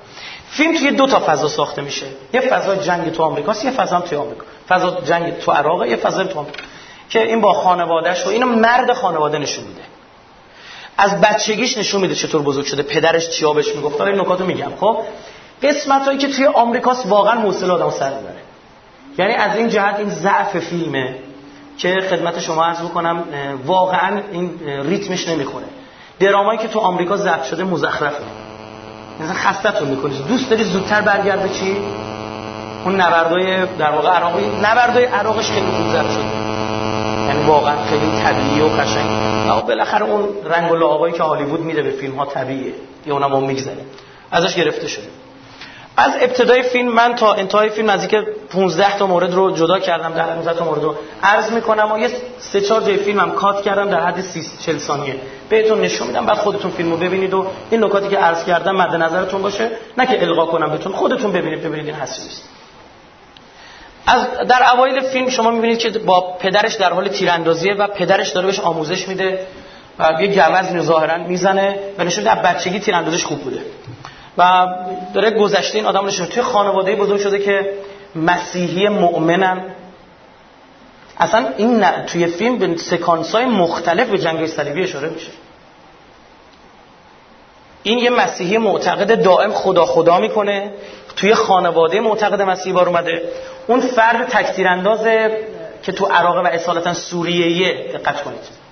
فیلم توی دو تا فضا ساخته میشه. یه فضا جنگ تو آمریکاست یه فضا هم توی آمریکا. فضا جنگ تو عراق یه فضا تو آمریکا. که این با خانوادهش و اینو مرد خانواده نشون میده. از بچگیش نشون میده چطور بزرگ شده. پدرش چیا بهش می‌گفت. این نکاتو میگم. خب؟ قسمت هایی که توی آمریکاست واقعا حوصله آدم سر می‌بره. یعنی از این جهت این ضعف فیلمه که خدمت شما عرض بکنم واقعا این ریتمش نمی‌خوره. درامایی که تو آمریکا ضبط شده مزخرفه. مثلا خستتون می‌کنه دوست داری زودتر برگرده چی؟ اون نبردای در واقع عراقی نبردای عراقش خیلی خوب ضبط شده. یعنی واقعا خیلی طبیعی و قشنگ اما بالاخره اون رنگ و لعابایی که هالیوود میده به فیلم ها طبیعیه. یه اونم ما میگذره ازش گرفته شده. از ابتدای فیلم من تا انتهای فیلم نزدیک 15 تا مورد رو جدا کردم در 15 تا مورد رو عرض می‌کنم و یه سه چهار جای فیلمم کات کردم در حد 30 40 ثانیه. بهتون نشون میدم. بعد خودتون فیلمو ببینید و این نکاتی که عرض کردم مد نظرتون باشه. نه که القا کنم بهتون خودتون ببینید ببینید این هست نیست. از در اوایل فیلم شما می‌بینید که با پدرش در حال تیراندازیه و پدرش داره بهش آموزش میده و یه گوز ظاهرا می‌زنه و نشون در بچگی تیراندازیش خوب بوده. و داره گذشته این آدم نشون توی خانواده بزرگ شده که مسیحی مؤمنن. اصلا این توی فیلم به سکانس های مختلف به جنگ صلیبی اشاره میشه. این یه مسیحی معتقد دائم خدا خدا می‌کنه. توی خانواده معتقد مسیحی بار اومده. اون فرد تکتیر اندازه که تو عراق و اصالتا سوریه دقت کنید.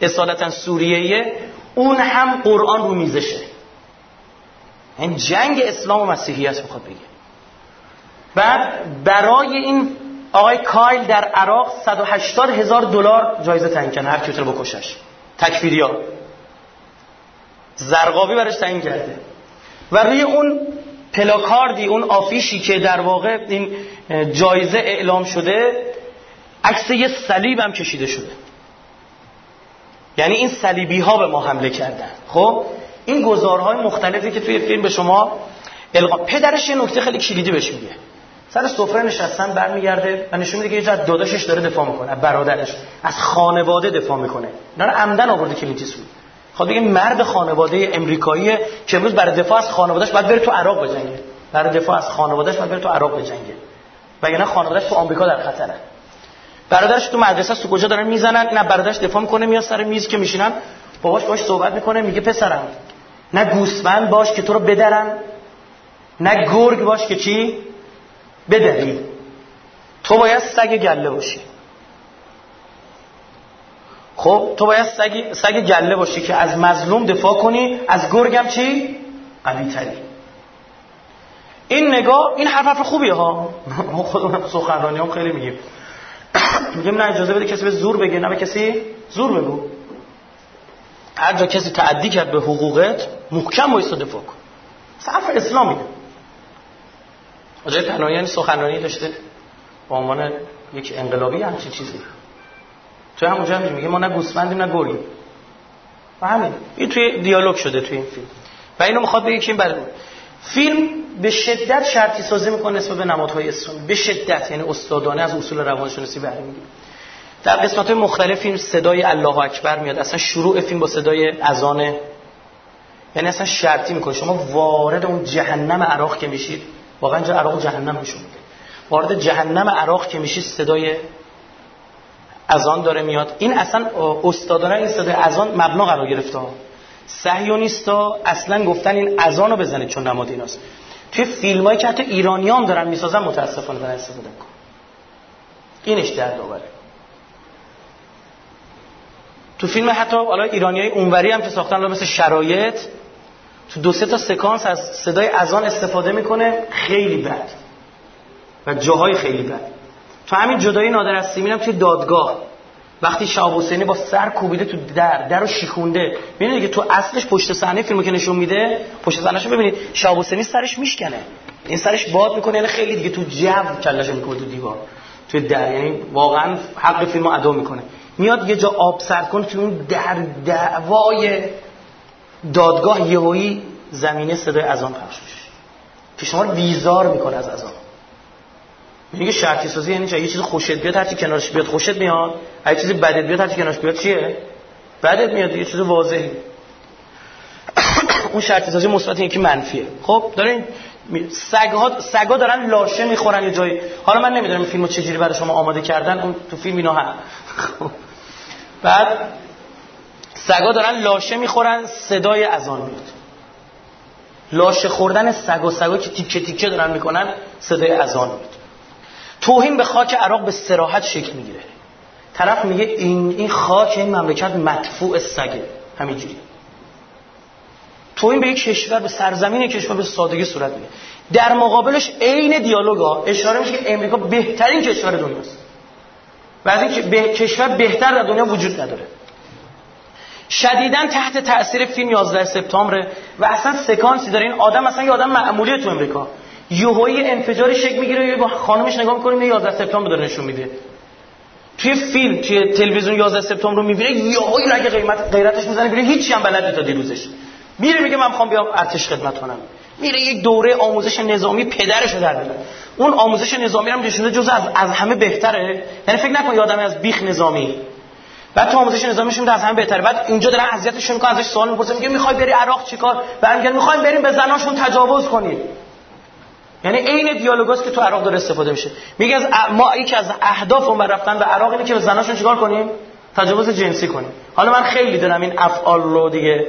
اصالتا سوریه اون هم قرآن رو میزشه. این جنگ اسلام و مسیحیت می‌خواد بگه. بعد برای این آقای کایل در عراق 180 هزار دلار جایزه تعیین کنه هر کی بکشش. تکفیریا زرقاوی برش تعیین کرده. و روی اون پلاکاردی اون آفیشی که در واقع این جایزه اعلام شده عکس یه صلیب هم کشیده شده. یعنی این صلیبی ها به ما حمله کردن. خب؟ این گزارهای مختلفی که توی فیلم به شما القا پدرش یه نکته خیلی کلیدی بهش میگه. سر سفره نشستن برمیگرده و نشون میده که یه داداشش داره دفاع می‌کنه برادرش. از خانواده دفاع می‌کنه. اینا رو عمدن آورده کلیتی سود خب بگه مرد خانواده امریکایی که امروز برای دفاع از خانوادهش باید بره تو عراق بجنگه. برای دفاع از خانوادهش باید بره تو عراق بجنگه. وگرنه خانوادهش تو آمریکا در خطره. برادرش تو مدرسه تو کجا دارن می‌زنن؟ نه برادرش دفاع می‌کنه میاد سر میز که میشینن. باباش باش صحبت می‌کنه میگه پسرم نه گوسفند باش که تو رو بدرن نه گرگ باش که چی؟ بدری. تو باید سگ گله باشی. خب تو باید سگ, سگ گله باشی که از مظلوم دفاع کنی از گرگم چی؟ قوی تری این نگاه این حرف حرف خوبیه ها. خودمون سخنرانی هم خیلی میگیم. میگیم نه اجازه بده کسی به زور بگه نه به کسی زور بگو. هر جا کسی تعدی کرد به حقوقت محکم وایسا دفاع کن. صرف اسلامی آجای پناهیان سخنرانی داشته با عنوان یک انقلابی همچین چیزی. تو همونجا هم میگه ما نه گوسفندیم نه گرگیم. و این توی دیالوگ شده توی این فیلم. و اینو می‌خواد بگه که این فیلم به شدت شرطی سازی می‌کنه نسبت به نمادهای اسلامی به شدت. یعنی استادانه از اصول روانشناسی بهره در قسمت های مختلف فیلم صدای الله اکبر میاد. اصلا شروع فیلم با صدای اذان. یعنی اصلا شرطی می‌کنه. شما وارد اون جهنم عراق که میشید واقعا عراق جهنم میشه وارد جهنم عراق که میشید صدای اذان داره میاد. این اصلا استادانه این صدای اذان مبنا قرار گرفته. صهیونیستا اصلا گفتن این اذان رو بزنید چون نماد ایناست. توی فیلمایی که حتی ایرانی هم دارن می‌سازن متاسفانه دارن استفاده کن اینش درد آوره. تو فیلم حتی حالا ایرانیای اونوری هم که ساختن مثل شرایط تو دو سه تا سکانس از صدای اذان استفاده می‌کنه خیلی بد. و جاهای خیلی بد. تو همین جدایی نادر از سیمین هم توی دادگاه. وقتی شهاب حسینی با سر کوبیده تو در در رو شیخونده. ببینید که تو اصلش پشت صحنه فیلمو که نشون میده؟ پشت صحنهشو ببینید شهاب حسینی سرش میشکنه. این سرش باد می‌کنه. یعنی خیلی دیگه تو جو کلاشو می‌کنه تو دیوار. تو در. یعنی واقعا حق فیلمو ادا می‌کنه. میاد یه جا آب سر کنه تو اون در دعوای دادگاه یهویی زمینه صدای اذان پخش میشه. که شما رو بیزار می‌کنه از اذان. میگه شرطی سازی یعنی یه چیز خوشت بیاد هرچی کنارش بیاد خوشت میاد. هر چیزی بدت بیاد هرچی کنارش بیاد چیه؟ بدت میاد یه چیز واضحی. اون شرطی سازی مثبت یکی منفیه. خب دارین سگا سگا دارن لاشه می‌خورن یه جایی. حالا من نمی‌دونم فیلمو چجوری برای شما آماده کردن. اون تو فیلم اینا هم بعد سگا دارن لاشه می‌خورن صدای اذان میاد. لاشه خوردن سگ و سگا که تیکه تیکه دارن می‌کنن صدای اذان میاد. توهین به خاک عراق به سراحت شکل می‌گیره. طرف میگه این این خاک این مملکت مدفوع سگه. همینجوری. توهین به یک کشور به سرزمین کشور به سادگی صورت می‌گیره. در مقابلش عین دیالوگا اشاره میشه که امریکا بهترین کشور دنیاست. و از این به... کشور بهتر در دنیا وجود نداره. شدیدا تحت تاثیر فیلم 11 سپتامبر و اصلا سکانسی داره. این آدم اصلا یه آدم معمولیه تو امریکا. یهویی انفجاری شکل می‌گیره با خانمش نگاه می‌کنیم 11 سپتامبر داره نشون میده. توی فیلم توی تلویزیون 11 سپتامبر رو می‌بینه یهویی رگ قیمت غیرتش می‌زنه میره هیچی هم بلد تا دیروزش. میره میگه من می‌خوام بیام ارتش خدمت کنم. میره یک دوره آموزش نظامی پدرشو در میاره اون آموزش نظامی هم نشونه جز از, از همه بهتره. یعنی فکر نکن یادم از بیخ نظامی. بعد تو آموزش نظامیشون از همه بهتره. بعد اینجا دارن اذیتشون می‌کنن ازش سوال می‌پرسن میگه می‌خوای بری عراق چیکار؟ بعد میگن می‌خوایم بریم به زناشون تجاوز کنیم. یعنی عین دیالوگاست که تو عراق داره استفاده میشه. میگه از ما یکی از اهداف اون رفتن به عراق اینه که به زناشون چیکار کنیم؟ تجاوز جنسی کنیم. حالا من خیلی دارم این افعال رو دیگه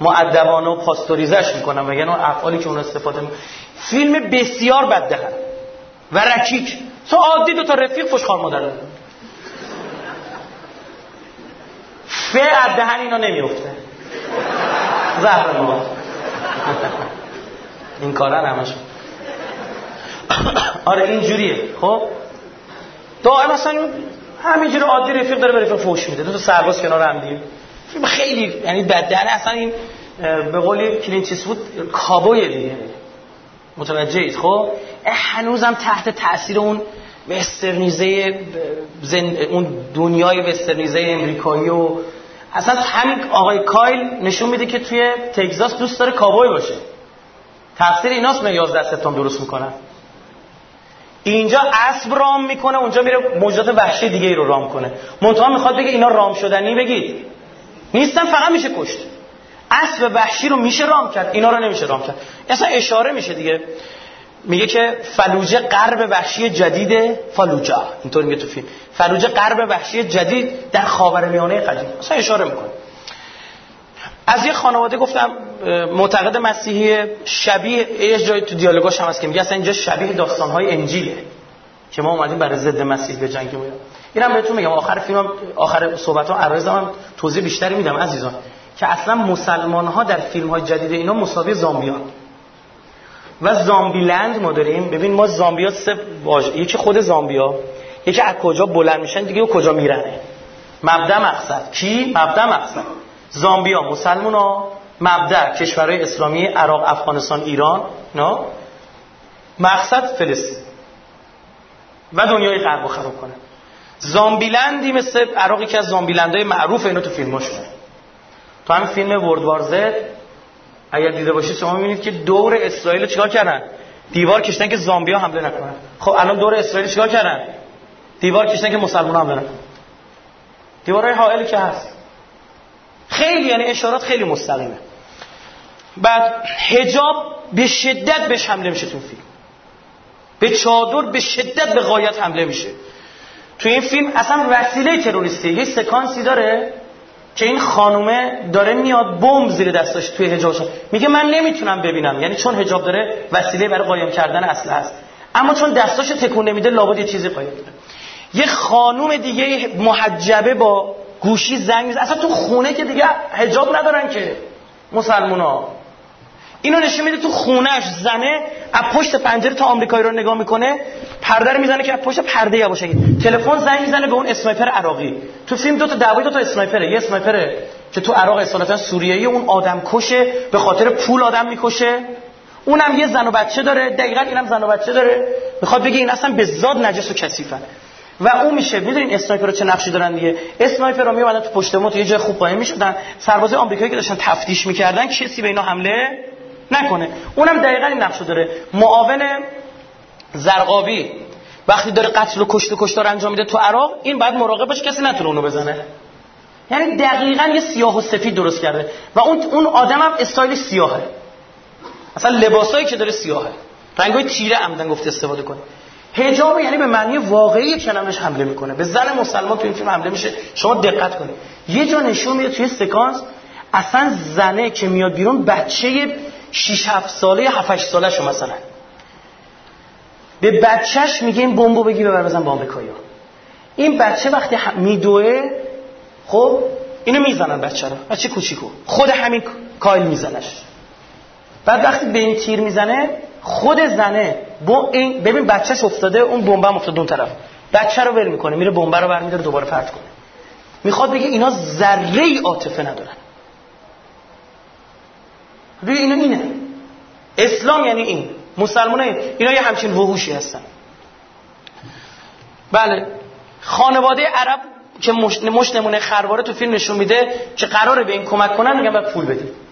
معدبانه و پاستوریزش می‌کنم. یعنی اون افعالی که اون استفاده می... فیلم بسیار بددهن. و رکیک. تو عادی دو تا رفیق فشخار مادر فه دهن اینا نمیفته زهر ما این کارا همشون آره این جوریه. خب؟ دائما مثلا همینجوری عادی رفیق داره به فوش میده. دو تا سرباز کنار هم خیلی یعنی بدن اصلا این به قولی کلینچیس بود کابوی دیگه. متوجه اید خب هنوزم تحت تاثیر اون وسترنیزه زن... اون دنیای وسترنیزه امریکایی و اصلا همین آقای کایل نشون میده که توی تگزاس دوست داره کابوی باشه. تفسیر ایناست من 11 سپتامبر درست می‌کنن اینجا اسب رام می‌کنه اونجا میره موجودات وحشی دیگه ای رو رام کنه. منتها می‌خواد بگه اینا رام شدنی بگید نیستن فقط میشه کشت. اسب وحشی رو میشه رام کرد اینا رو نمیشه رام کرد. اصلا اشاره میشه دیگه. میگه که فلوجه غرب وحشی جدید فلوجا. اینطور میگه تو فیلم. فلوجه غرب وحشی جدید در خاورمیانه قدیم. اصلا اشاره می‌کنه. از یه خانواده گفتم معتقد مسیحی شبیه یه جای تو دیالوگاش هم هست که میگه اصلا اینجا شبیه داستانهای انجیله که ما اومدیم برای ضد مسیح به جنگ میاد اینم بهتون میگم آخر فیلمم آخر صحبت ها هم توضیح بیشتری میدم عزیزان که اصلا مسلمان ها در فیلم های جدید اینا مساوی زامبیان. و زامبی لند ما داریم. ببین ما زامبیا سه باش یکی خود زامبیا یکی از کجا بلند میشن دیگه کجا میرنه مبدا مقصد. کی؟ مبدا مقصد. زامبیا ها مبدا کشورهای اسلامی عراق افغانستان ایران نه؟ مقصد فلسطین. و دنیای غرب خراب کنه. زامبیلندی مثل عراقی که از زامبیلندهای معروف اینو تو فیلماشونه تو همین فیلم ورد وار اگر دیده باشید شما می‌بینید که دور اسرائیل چیکار کردن؟ دیوار کشتن که زامبیا حمله نکنن. خب الان دور اسرائیل چیکار کردن؟ دیوار کشتن که مسلمان حمله نکنن. دیوارهای حائلی که هست. خیلی یعنی اشارات خیلی مستقیمه. بعد حجاب به شدت بهش حمله میشه تو فیلم. به چادر به شدت به غایت حمله میشه. تو این فیلم اصلا وسیله تروریستی یه سکانسی داره که این خانومه داره میاد بمب زیر دستاش توی حجابش میگه من نمی‌تونم ببینم. یعنی چون حجاب داره وسیله برای قایم کردن اصل هست. اما چون دستاش تکون نمیده لابد یه چیزی قایم یه خانوم دیگه محجبه با گوشی زنگ می‌زنه. اصلا تو خونه که دیگه حجاب ندارن که مسلمونا. اینو نشون میده تو خونهش زنه از پشت پنجره تا آمریکایی رو نگاه می‌کنه پرده می‌زنه که از پشت پرده یواشه تلفن زنگ می‌زنه به اون اسنایپر عراقی. تو فیلم دو تا دعوای دو تا اسنایپره. یه اسنایپره که تو عراق اصالتا سوریه‌ای اون آدم کشه به خاطر پول آدم می‌کشه. اونم یه زن و بچه داره. دقیقا اینم زن و بچه داره. می‌خواد بگه این اصلا به زاد نجس و کثیفن و اون میشه می‌دونین اسنایپر چه نقشی دارن دیگه؟ اسنایپر رو میومدن تو پشت تو یه جای خوب قایم می‌شدن. سربازای آمریکایی که داشتن تفتیش می‌کردن کسی به اینا حمله نکنه. اونم دقیقا این نقشو داره. معاون زرقابی وقتی داره قتل و کشت و کشتار انجام میده تو عراق این بعد مراقب باشه کسی نتونه اونو بزنه. یعنی دقیقا یه سیاه و سفید درست کرده. و اون اون آدم هم استایل سیاهه. اصلا لباسایی که داره سیاهه. رنگای تیره عمدن گفته استفاده کنه. حجاب یعنی به معنی واقعی کلمش حمله می‌کنه. به زن مسلمان تو این فیلم حمله میشه. شما دقت کنید. یه جا نشون میده توی سکانس اصلا زنه که میاد بیرون بچه 6 7 ساله 7 8 ساله شو مثلا. به بچهش میگه این بمبو بگی ببر بزن با آمریکایی‌ها. این بچه وقتی میدوه خب اینو می‌زنن بچه رو بچه کوچیکو. خود همین کایل میزنش. بعد وقتی به این تیر می‌زنه خود زنه با این ببین بچهش افتاده اون بمب افتاده اون طرف. بچه رو ول می‌کنه میره بمب رو برمیداره دوباره پرت کنه. می‌خواد بگه اینا ذره ای عاطفه ندارن. روی اینو اینه. اسلام یعنی این. مسلمان این اینا یه همچین وحوشی هستن. بله. خانواده عرب که مش نمونه خرواره تو فیلم نشون میده که قراره به این کمک کنن میگن باید پول بدید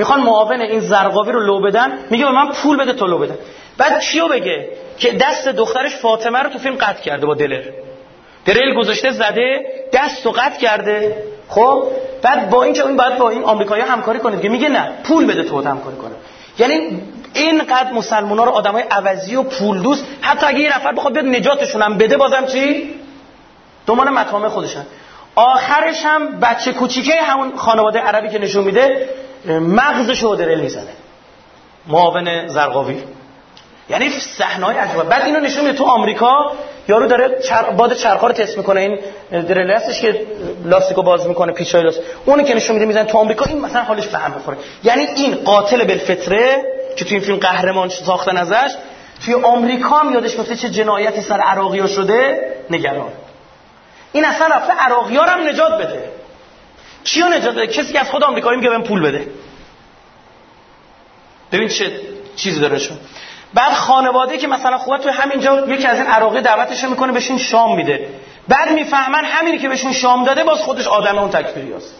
می‌خوان معاون این زرقاوی رو لو بدن میگه به من پول بده تو لو بدن. بعد چیو بگه که دست دخترش فاطمه رو تو فیلم قطع کرده با دلر. دریل گذاشته زده دست و قطع کرده. خب؟ بعد با این باید با این آمریکایی همکاری کنه که میگه نه پول بده تو همکاری کنه. یعنی اینقدر مسلمونا رو آدمای عوضی و پول دوست حتی اگه یه نفر بخواد بیاد نجاتشون هم بده بازم چی؟ دنبال مطامع خودشن. آخرش هم بچه کوچیکه همون خانواده عربی که نشون میده مغزش رو درل می‌زنه. معاون زرقاوی. یعنی صحنه‌های عجیبه. بعد اینو نشون میده تو آمریکا یارو داره چر... باد چرخا رو تست می‌کنه. این درل هستش که لاستیکو باز می‌کنه پیچای لاست اونی که نشون میده می‌زنه تو آمریکا این مثلا حالش به هم بخوره یعنی این قاتل بالفطره که تو این فیلم قهرمان ساختن ازش توی آمریکا هم یادش میفته چه جنایتی سر عراقی شده؟ نگران. این اصلا رفته عراقی هم نجات بده. کیو نجات بده؟ کسی که از خود آمریکایی میگه بهم پول بده. ببین چه چیزی داره شون بعد خانواده که مثلا خوبه توی همینجا یکی از این عراقی دعوتش می‌کنه بهشون شام میده. بعد می‌فهمن همینی که بهشون شام داده باز خودش آدم اون تکفیری هست.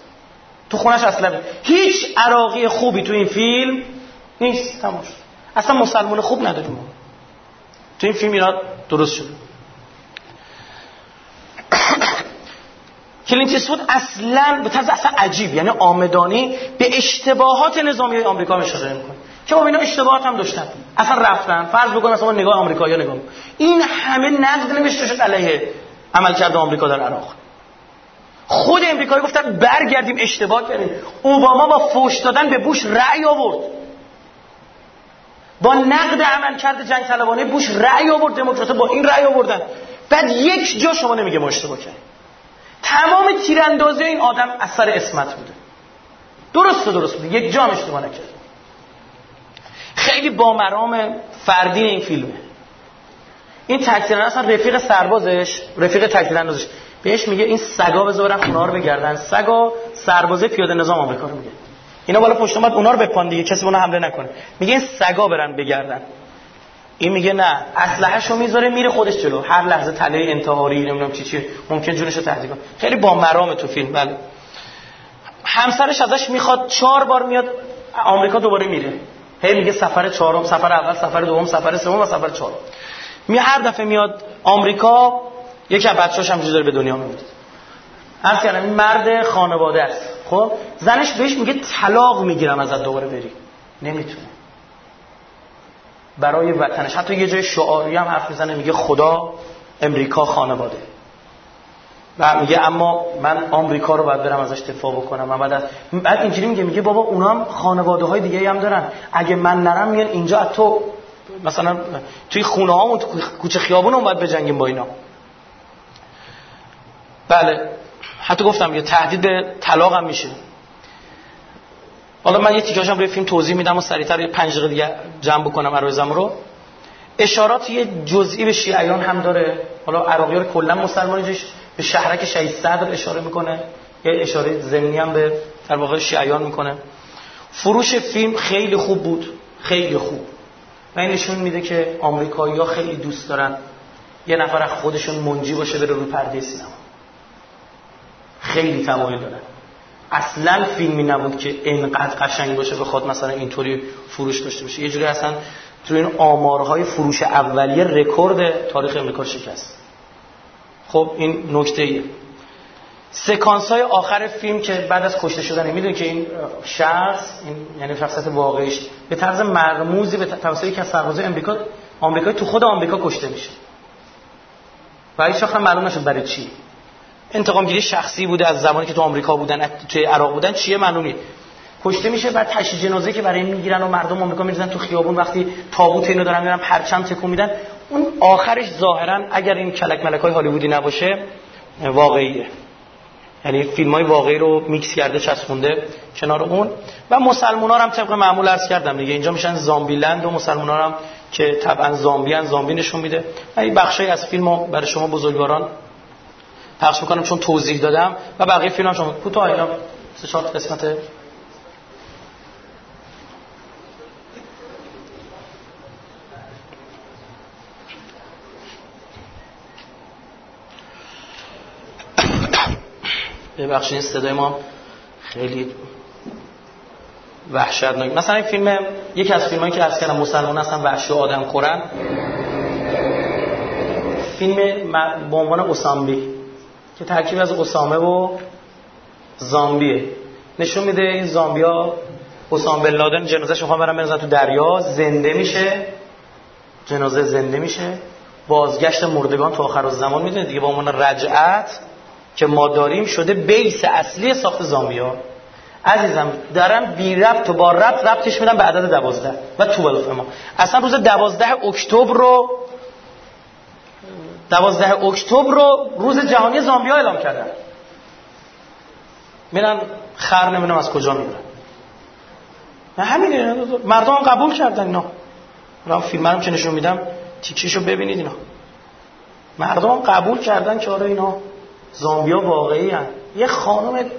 تو خونش اصلا هیچ عراقی خوبی تو این فیلم نیست. تماش اصلا مسلمان خوب نداریم تو این فیلم اینا درست شده کلینت اسفود اصلا به طرز اصلا عجیب یعنی آمدانی به اشتباهات نظامی آمریکا اشاره می‌کنه که با اینا اشتباهات هم داشتن. اصلا رفتن فرض بکنم مثلا نگاه آمریکایی‌ها نگاه این همه نقد نوشته شد علیه عملکرد آمریکا در عراق. خود امریکایی گفتن برگردیم اشتباه کردیم. اوباما با فوش دادن به بوش رأی آورد. با نقد عملکرد جنگ طلبانه بوش رأی آورد دموکرات با این رأی آوردن. بعد یک جا شما نمیگه ما اشتباه کردیم. تمام تیراندازی این آدم اثر اسمت بوده. درست درست بوده. یک جا هم اشتباه نکرد. خیلی با مرام فردی این فیلمه. این تکتیر اصلا رفیق سربازش رفیق تکتیر اندازش بهش میگه این سگا بذارن اونا رو بگردن. سگا سربازه پیاده نظام آمریکا رو میگه. اینا بالا پشت اومد اونا رو بپان دیگه. کسی اونا حمله نکنه. میگه این سگا برن بگردن. این میگه نه اسلحه‌شو می‌ذاره میره خودش جلو. هر لحظه تله انتحاری نمی‌دونم چی چی ممکن جونشو تهدید کنه. خیلی با مرامه تو فیلم بله. همسرش ازش می‌خواد چهار بار میاد آمریکا دوباره میره. هی میگه سفر چهارم سفر اول سفر دوم سفر سوم و سفر چهارم. می هر دفعه میاد آمریکا یکی از بچه‌هاش هم داره به دنیا میاد هر کردم این مرد خانواده است. خب؟ زنش بهش میگه طلاق می‌گیرم ازت دوباره بری. نمی‌تونه برای وطنش. حتی یه جای شعاری هم حرف می‌زنه میگه خدا امریکا خانواده. و میگه اما من آمریکا رو باید برم ازش دفاع بکنم. من بعد بعد اینجوری میگه میگه بابا اونا هم خانواده های دیگه هم دارن. اگه من نرم میگن اینجا از تو مثلا توی خونه هامون تو کوچه خیابون هم باید بجنگیم با اینا. بله. حتی گفتم یه تهدید به طلاق هم میشه. حالا من یه تیکاشم روی فیلم توضیح میدم و سریعتر یه پنج دقیقه دیگه جمع بکنم عرایزم رو. اشارات یه جزئی به شیعیان هم داره. حالا عراقی ها کلا مسلمانی به شهرک شهید صدر اشاره می‌کنه. یه اشاره ضمنی هم به در واقع شیعیان می‌کنه. فروش فیلم خیلی خوب بود. خیلی خوب. و این نشون میده که آمریکایی ها خیلی دوست دارن یه نفر خودشون منجی باشه بره رو پرده سینما. خیلی تمایل دارن. اصلا فیلمی نبود که اینقدر قشنگ باشه بخواد مثلا اینطوری فروش داشته باشه. یه جوری اصلا تو این آمارهای فروش اولیه رکورد تاریخ امریکا شکست. خب این نکته ایه سکانس های آخر فیلم که بعد از کشته شدن می‌دونی که این شخص این یعنی شخصیت واقعیش به طرز مرموزی به توسط یکی از سربازای امریکا آمریکایی تو خود آمریکا کشته میشه. و هیچ معلوم نشد برای چی. انتقام گیری شخصی بوده از زمانی که تو آمریکا بودن توی عراق بودن چیه معلوم کشته میشه بعد تشییع جنازه که برای می‌گیرن و مردم آمریکا میریزن تو خیابون وقتی تابوت اینو دارن میرن پرچم تکون میدن. اون آخرش ظاهرا اگر این کلک ملک های هالیوودی نباشه واقعیه. یعنی فیلم های واقعی رو میکس کرده چسبونده کنار اون. و مسلمان ها هم طبق معمول عرض کردم دیگه. اینجا میشن زامبی لند و مسلمان ها هم که طبعا زامبی ان زامبی نشون میده. این بخشی از فیلمو برای شما بزرگواران پخش می‌کنم چون توضیح دادم و بقیه فیلم شما کوتاه اینا. سه چهار قسمت. ببخشید این صدای ما خیلی وحشتناک. مثلا این فیلم یکی از فیلمایی که از کردم مسلمان هستن وحشی و آدم خورن. فیلم به عنوان اسامبی. که ترکیب از اسامه و زامبیه. نشون میده این زامبیا اسامه بن لادن جنازه شما برن بنزن تو دریا زنده میشه. جنازه زنده میشه. بازگشت مردگان تو آخر زمان می‌دونید دیگه با عنوان رجعت که ما داریم شده بیس اصلی ساخت زامبیا. عزیزم دارم بی ربط و با ربط ربطش میدم به عدد دوازده و تو ما اصلا روز دوازده اکتبر رو دوازده اکتبر رو روز جهانی زامبیا اعلام کردن. میرن خر نمی‌دونم از کجا می‌گیرن همینه. مردم قبول کردن اینا. را فیلم هم که نشون میدم تیکشیشو ببینید اینا. مردم قبول کردن که آره اینا زامبیا واقعی هن. یه خانم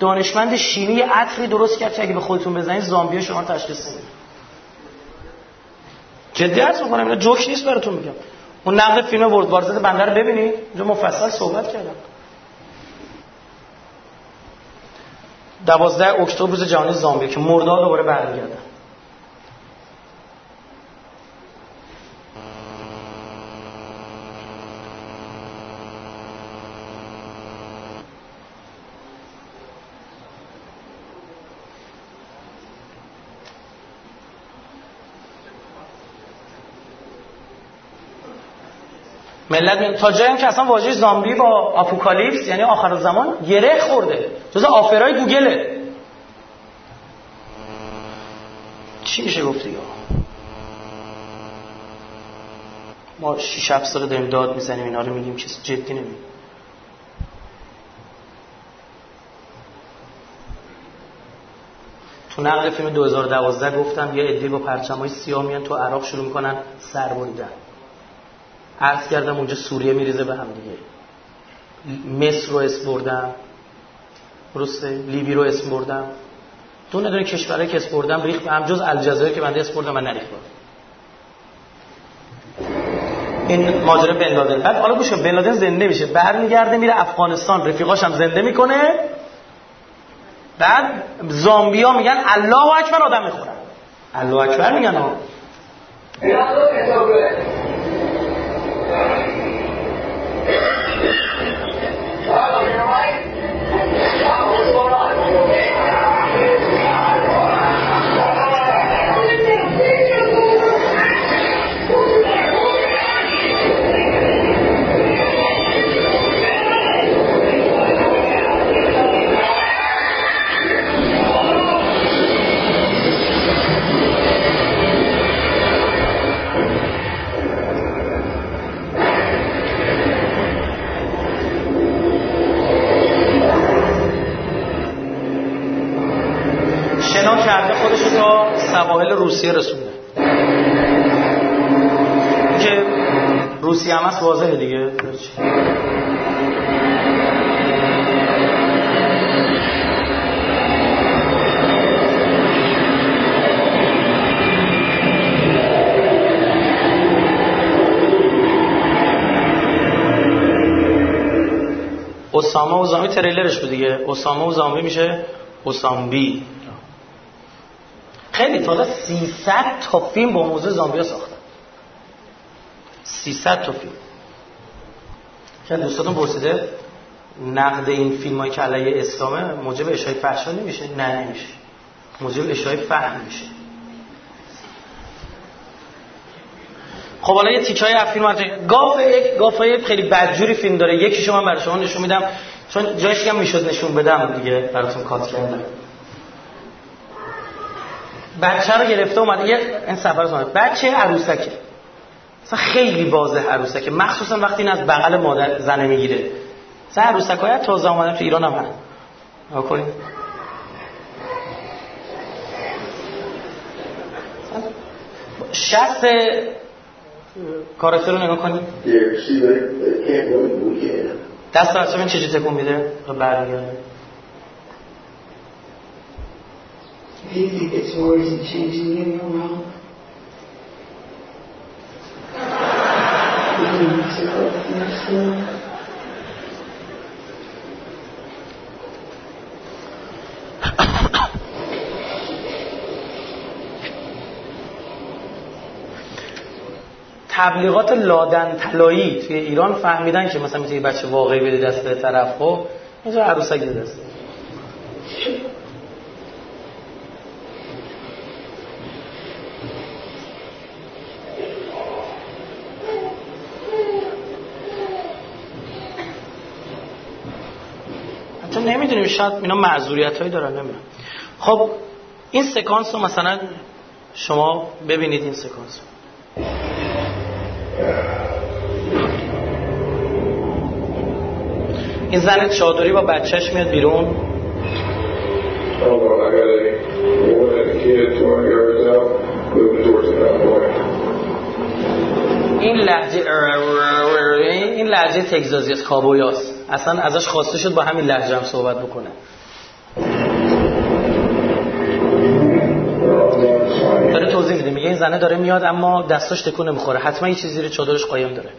دانشمند شیمی عطری درست کرد که اگه به خودتون بزنید زامبیا شما تشخیص نمی‌دید جدی عرض می‌کنم اینا جوک نیست براتون میگم. اون نقد فیلم ورد وارزد بنده رو ببینید اونجا مفصل صحبت کردم. دوازده اکتبر روز جهانی زامبیا که مرداد دوباره برمیگردن ملت تا جایی که اصلا واژه زامبی با آپوکالیپس یعنی آخر زمان گره خورده. جز آفرای گوگله. چی میشه گفتی ما شیش هفت سال داریم داد می‌زنیم اینا رو میگیم کسی جدی نمیم تو نقل فیلم 2012 گفتم یه عده با پرچمای سیاه میان تو عراق شروع می‌کنن سر بریدن. عرض کردم اونجا سوریه میریزه به هم دیگه. مصر رو اسم بردم. درسته؟ لیبی رو اسم بردم. دو نداره کشورهایی که اسم بردم ریخت هم جز الجزایر که بنده اسم بردم من نریخت. این ماجرا بن لادن. بعد حالا گوش بن لادن زنده میشه. برمیگرده میره افغانستان. رفیقاش هم زنده می‌کنه. بعد زامبیا میگن الله اکبر آدم می‌خورن. الله اکبر میگن ها. Follow your wife. روسیه رسونده که روسیه هم هست واضحه دیگه. اسامه و زامی تریلرش بود دیگه. اسامه و زامی میشه اسامبی خیلی تا 300 تا فیلم با موضوع زامبیا ساختن. 300 تا فیلم. که دوستاتون پرسیده نقد این فیلم هایی که علیه اسلامه موجب اشای فحشا نمیشه؟ نه نمیشه. موجب اشای فهم میشه. خب حالا یه تیکای از فیلم گاف یک گافای خیلی بدجوری فیلم داره. یکی شما برای شما نشون میدم. چون جایش هم می‌شد نشون بدم دیگه براتون کات کردم. بچه رو گرفته اومده. یه این سفر رو بچه عروسکه. مثلا خیلی واضح عروسکه. مخصوصا وقتی این از بغل مادر زنه می‌گیره. مثلا عروسک های تازه اومدن تو ایران هم هست شست کارکتر رو نگاه کنیم دست بچه من چجوری تکون میده؟ برمیگرده Think it's words and changing your wrong? تبلیغات لادن طلایی توی ایران فهمیدن که مثلا می‌تونی بچه واقعی بده دست طرف خب اینجا عروسک دست نمی‌دونیم شاید اینا معذوریت هایی دارن نمی‌دونم. خب این سکانس رو مثلا شما ببینید این سکانس این زن چادری با بچهش میاد بیرون. این لحجه این لحجه تگزازی از کابویاست. اصلا ازش خواسته شد با همین لحجه هم صحبت بکنه. داره توضیح میده. میگه این زنه داره میاد اما دستاش تکون نمی‌خوره. حتما یه چیزی زیر چادرش قایم داره.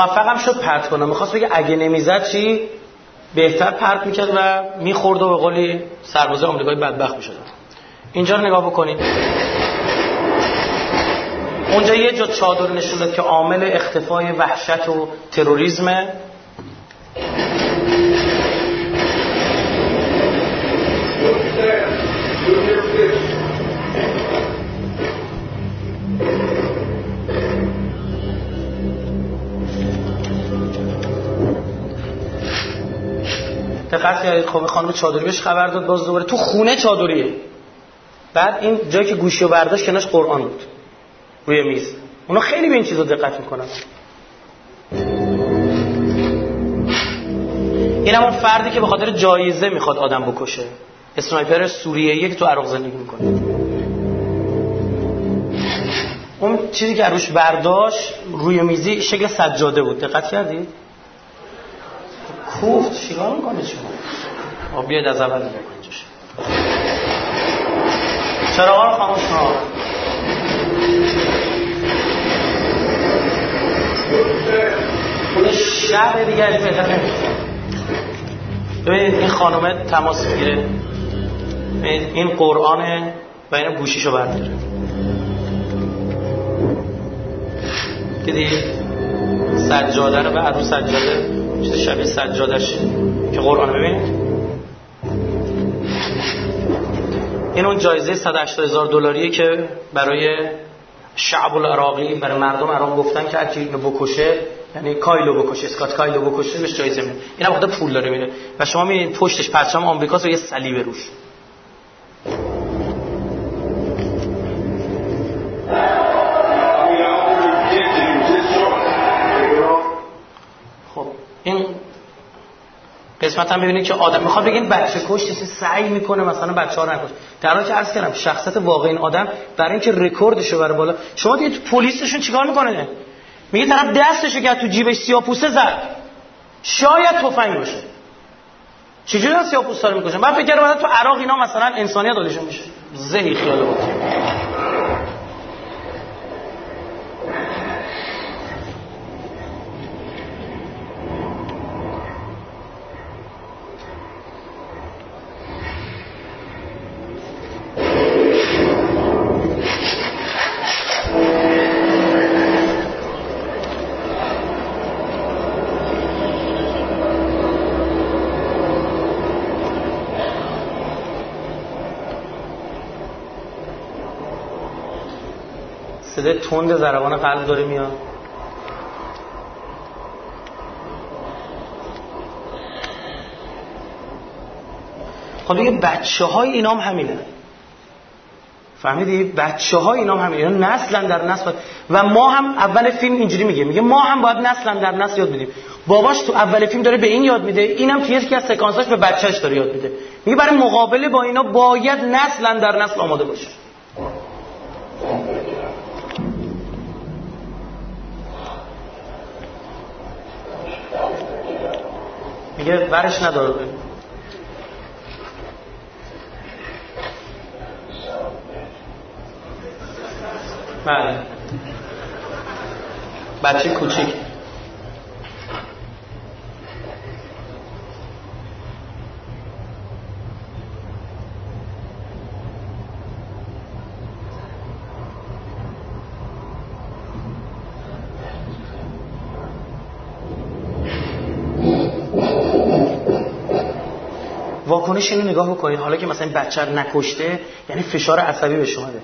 موفقم شد پرت کنم. می‌خواست بگه اگه نمی‌زد چی؟ بهتر پرت می‌کرد و می‌خورد و به قولی سربازه آمریکایی بدبخت می‌شد. اینجا رو نگاه بکنید. اونجا یه جا چادر نشون داد که عامل اختفای وحشت و تروریسم دقت کردید خب خانم چادری بهش خبر داد باز دوباره تو خونه چادریه. بعد این جایی که گوشی و برداشت کناش قرآن بود روی میز. اونا خیلی به این چیزا دقت می‌کنن. این همون فردی که به خاطر جایزه می‌خواد آدم بکشه. اسنایپر سوریه که تو عراق زندگی می‌کنه. اون چیزی که روش برداشت روی میزی شکل سجاده بود. دقت کردید کوفت چیکار می‌کنه شما؟ آب بیاید از اول نگاه چرا رو خاموش کن. اون شهر بهتر نمیشه ببینید این خانومه تماس می‌گیره. این قرآنه و این گوشیشو برداره. دیدی؟ سجاده رو به عروس سجاده چیز شبیه سجادش که قرآن ببینید؟ این اون جایزه 180 هزار دلاریه که برای شعب العراقی برای مردم عراق گفتن که اگه اینو بکشه یعنی کایلو بکشه اسکات کایلو بکشه بهش جایزه میده. این هم پول داره میده. و شما می‌بینید پشتش پرچم آمریکاست و یه صلیب روش. این قسمت هم ببینید که آدم می‌خواد بگین بچه کش سعی می‌کنه مثلا بچه ها رو نکش در حالی که عرض کردم شخصیت واقعی این آدم برای اینکه رکوردشو بره بالا شما دیگه پلیسشون چیکار می‌کنه؟ میگه طرف دستشو کرد تو جیبش سیاپوسه زد. شاید تفنگ باشه. چجوری از سیاپوسه رو می‌کشن؟ من فکر کردم تو عراق اینا مثلا انسانیت دادشون میشه. زهی خیال بود صدای تند ضربان قلب داره میاد. خب دیگه بچه های اینام همینه. فهمیدی؟ بچه های اینام همینه. اینا نسلا در نسل. و ما هم اول فیلم اینجوری میگه. میگه ما هم باید نسلا در نسل یاد بدیم. باباش تو اول فیلم داره به این یاد میده. اینم توی یکی از سکانساش به بچهش داره یاد میده. میگه برای مقابله با اینا باید نسلا در نسل آماده باشه. میگه برش نداره بله. بچه کوچیک. اینو نگاه بکنید حالا که مثلا بچه نکشته یعنی فشار عصبی به شما ده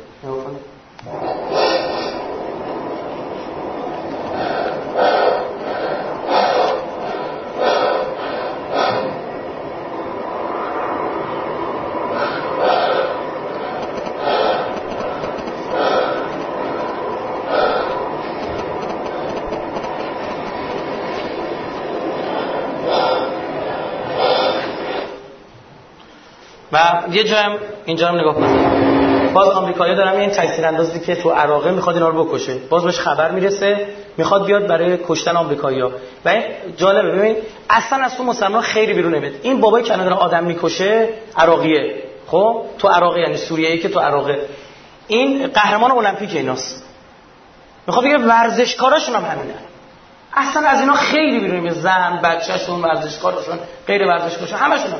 یه جایم اینجا هم نگاه کنید باز آمریکایی‌ها دارن این تکثیر اندازی که تو عراقه می‌خواد اینا رو بکشه. باز بهش خبر می‌رسه می‌خواد بیاد برای کشتن آمریکایی‌ها. و این جالبه ببین اصلا از تو مسلمان خیلی بیرون نمیاد. این بابای که داره آدم می‌کشه عراقیه. خب؟ تو عراقه یعنی سوریه‌ای که تو عراقه. این قهرمان المپیک ایناست. می‌خواد بگه ورزشکاراشون هم همینه. اصلا از اینا خیلی بیرونیم زن بچهشون ورزشکارشون غیر ورزشکارشون همشون هم.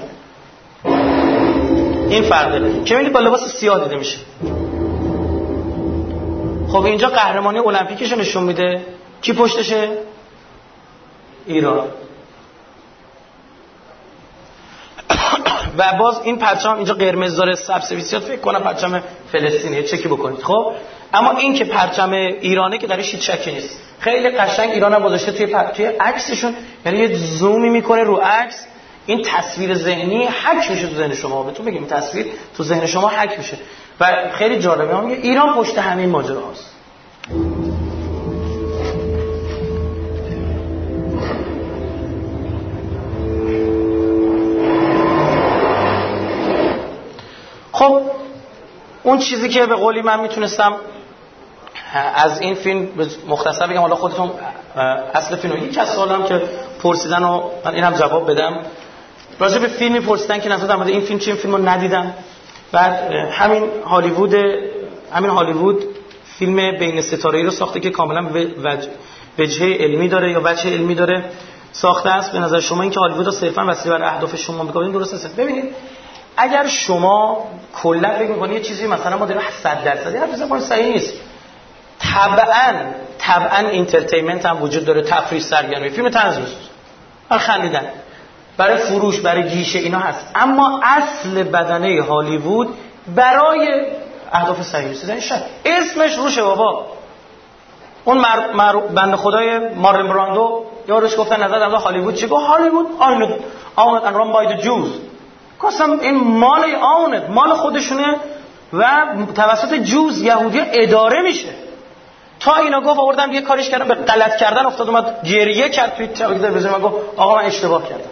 این فرقه که می‌بینید با لباس سیاه دیده میشه. خب اینجا قهرمانی المپیکش نشون میده. کی پشتشه؟ ایران. و باز این پرچم اینجا قرمز داره. سبز سیاه. فکر کنم پرچم فلسطینیه. چکی بکنید. خب؟ اما این که پرچم ایرانه که درش هیچ نیست. خیلی قشنگ ایران هم گذاشته توی پر... توی عکسشون. یعنی یه زومی می‌کنه رو عکس. این تصویر ذهنی حک میشه تو ذهن شما. بهتون بگیم تصویر تو ذهن شما حک میشه. و خیلی جالبه. هم ایران پشت همین ماجرا هست خب اون چیزی که به قولی من می‌تونستم از این فیلم مختصر بگم حالا خودتون اصل فیلم یک از سوالم که پرسیدن و من اینم جواب بدم. راجع به فیلمی پرسیدن که نظر در این فیلم چی این فیلم رو ندیدم. بعد همین هالیوود همین هالیوود فیلم بین ستاره‌ای رو ساخته که کاملا وجه علمی داره یا وجه علمی داره. ساخته است به نظر شما اینکه هالیوود رو صرفا وسیله بر اهداف شما می‌کنین درست است. ببینید اگر شما کلا فکر می‌کنید یه چیزی مثلا ما داریم 100 درصدی حرف بزنید صحیح نیست. طبعا طبعا entertainment هم وجود داره تفریح سرگرمی. فیلم برای خندیدن برای فروش برای گیشه اینا هست. اما اصل بدنه هالیوود برای اهداف رسیدن شد اسمش روشه بابا. اون مر... مر... بنده خدای مارلن براندو یارش گفتن نظر در هالیوود چی؟ گفت هالیوود ain't آونت ان ران بای جوز. گفتم این مال آونت مال خودشونه و توسط جوز یهودی اداره میشه. تا اینا گفت آوردم یه کاریش کردم به غلط کردن افتاد اومد گریه کرد توی تلویزیون من گفت آقا من اشتباه کردم.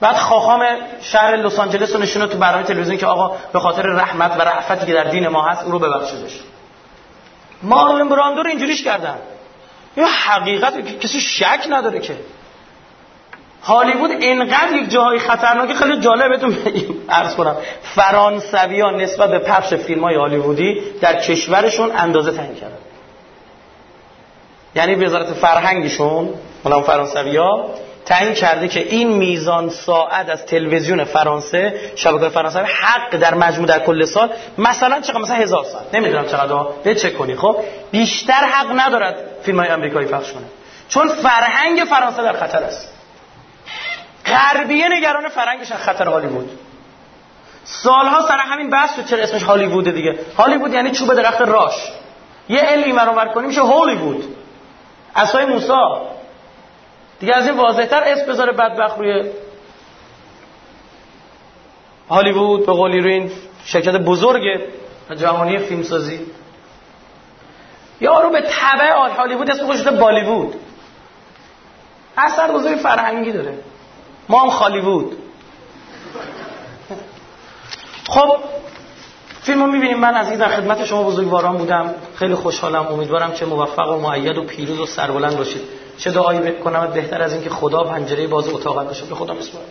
بعد خاخام شهر لس آنجلس رو نشونه تو برنامه تلویزیون که آقا به خاطر رحمت و رحفتی که در دین ما هست او رو ببخشیدش. مارلن براندو رو اینجوریش کردن. یه حقیقت کسی شک نداره که. هالیوود اینقدر یک جاهای خطرناکی خیلی جالب بهتون عرض کنم. فرانسویان نسبت به پخش فیلم های هالیوودی در کشورشون اندازه تعیین کردن. یعنی وزارت فرهنگشون اون فرانسوی ها تعیین کرده که این میزان ساعت از تلویزیون فرانسه شبکه فرانسه حق در مجموع در کل سال مثلا چقدر؟ مثلا هزار ساعت. نمی‌دونم چقدر. به چک کنی خب؟ بیشتر حق ندارد فیلم های امریکایی پخش کنه. چون فرهنگ فرانسه در خطر است. غربیه نگران فرهنگش از خطر هالیوود. سالها سر همین بحث شد چرا اسمش هالیوود دیگه. هالیوود یعنی چوب درخت راش. یه ال اینور کنیم میشه هالیوود. اسای موسی. دیگه از این واضحتر اسم بذاره بدبخت روی هالیوود به قولی روی این شرکت بزرگ جهانی فیلمسازی. یارو به تبع هالیوود اسم خودش بالیوود. اثر گذاری فرهنگی داره. ما هم خالیوود. خب فیلم رو می‌بینیم. من از این در خدمت شما بزرگواران بودم. خیلی خوشحالم. امیدوارم که موفق و معید و پیروز و سربلند باشید. چه دعایی بکنم؟ بهتر از اینکه خدا پنجره باز اتاقت باشه به خدا بسپارم.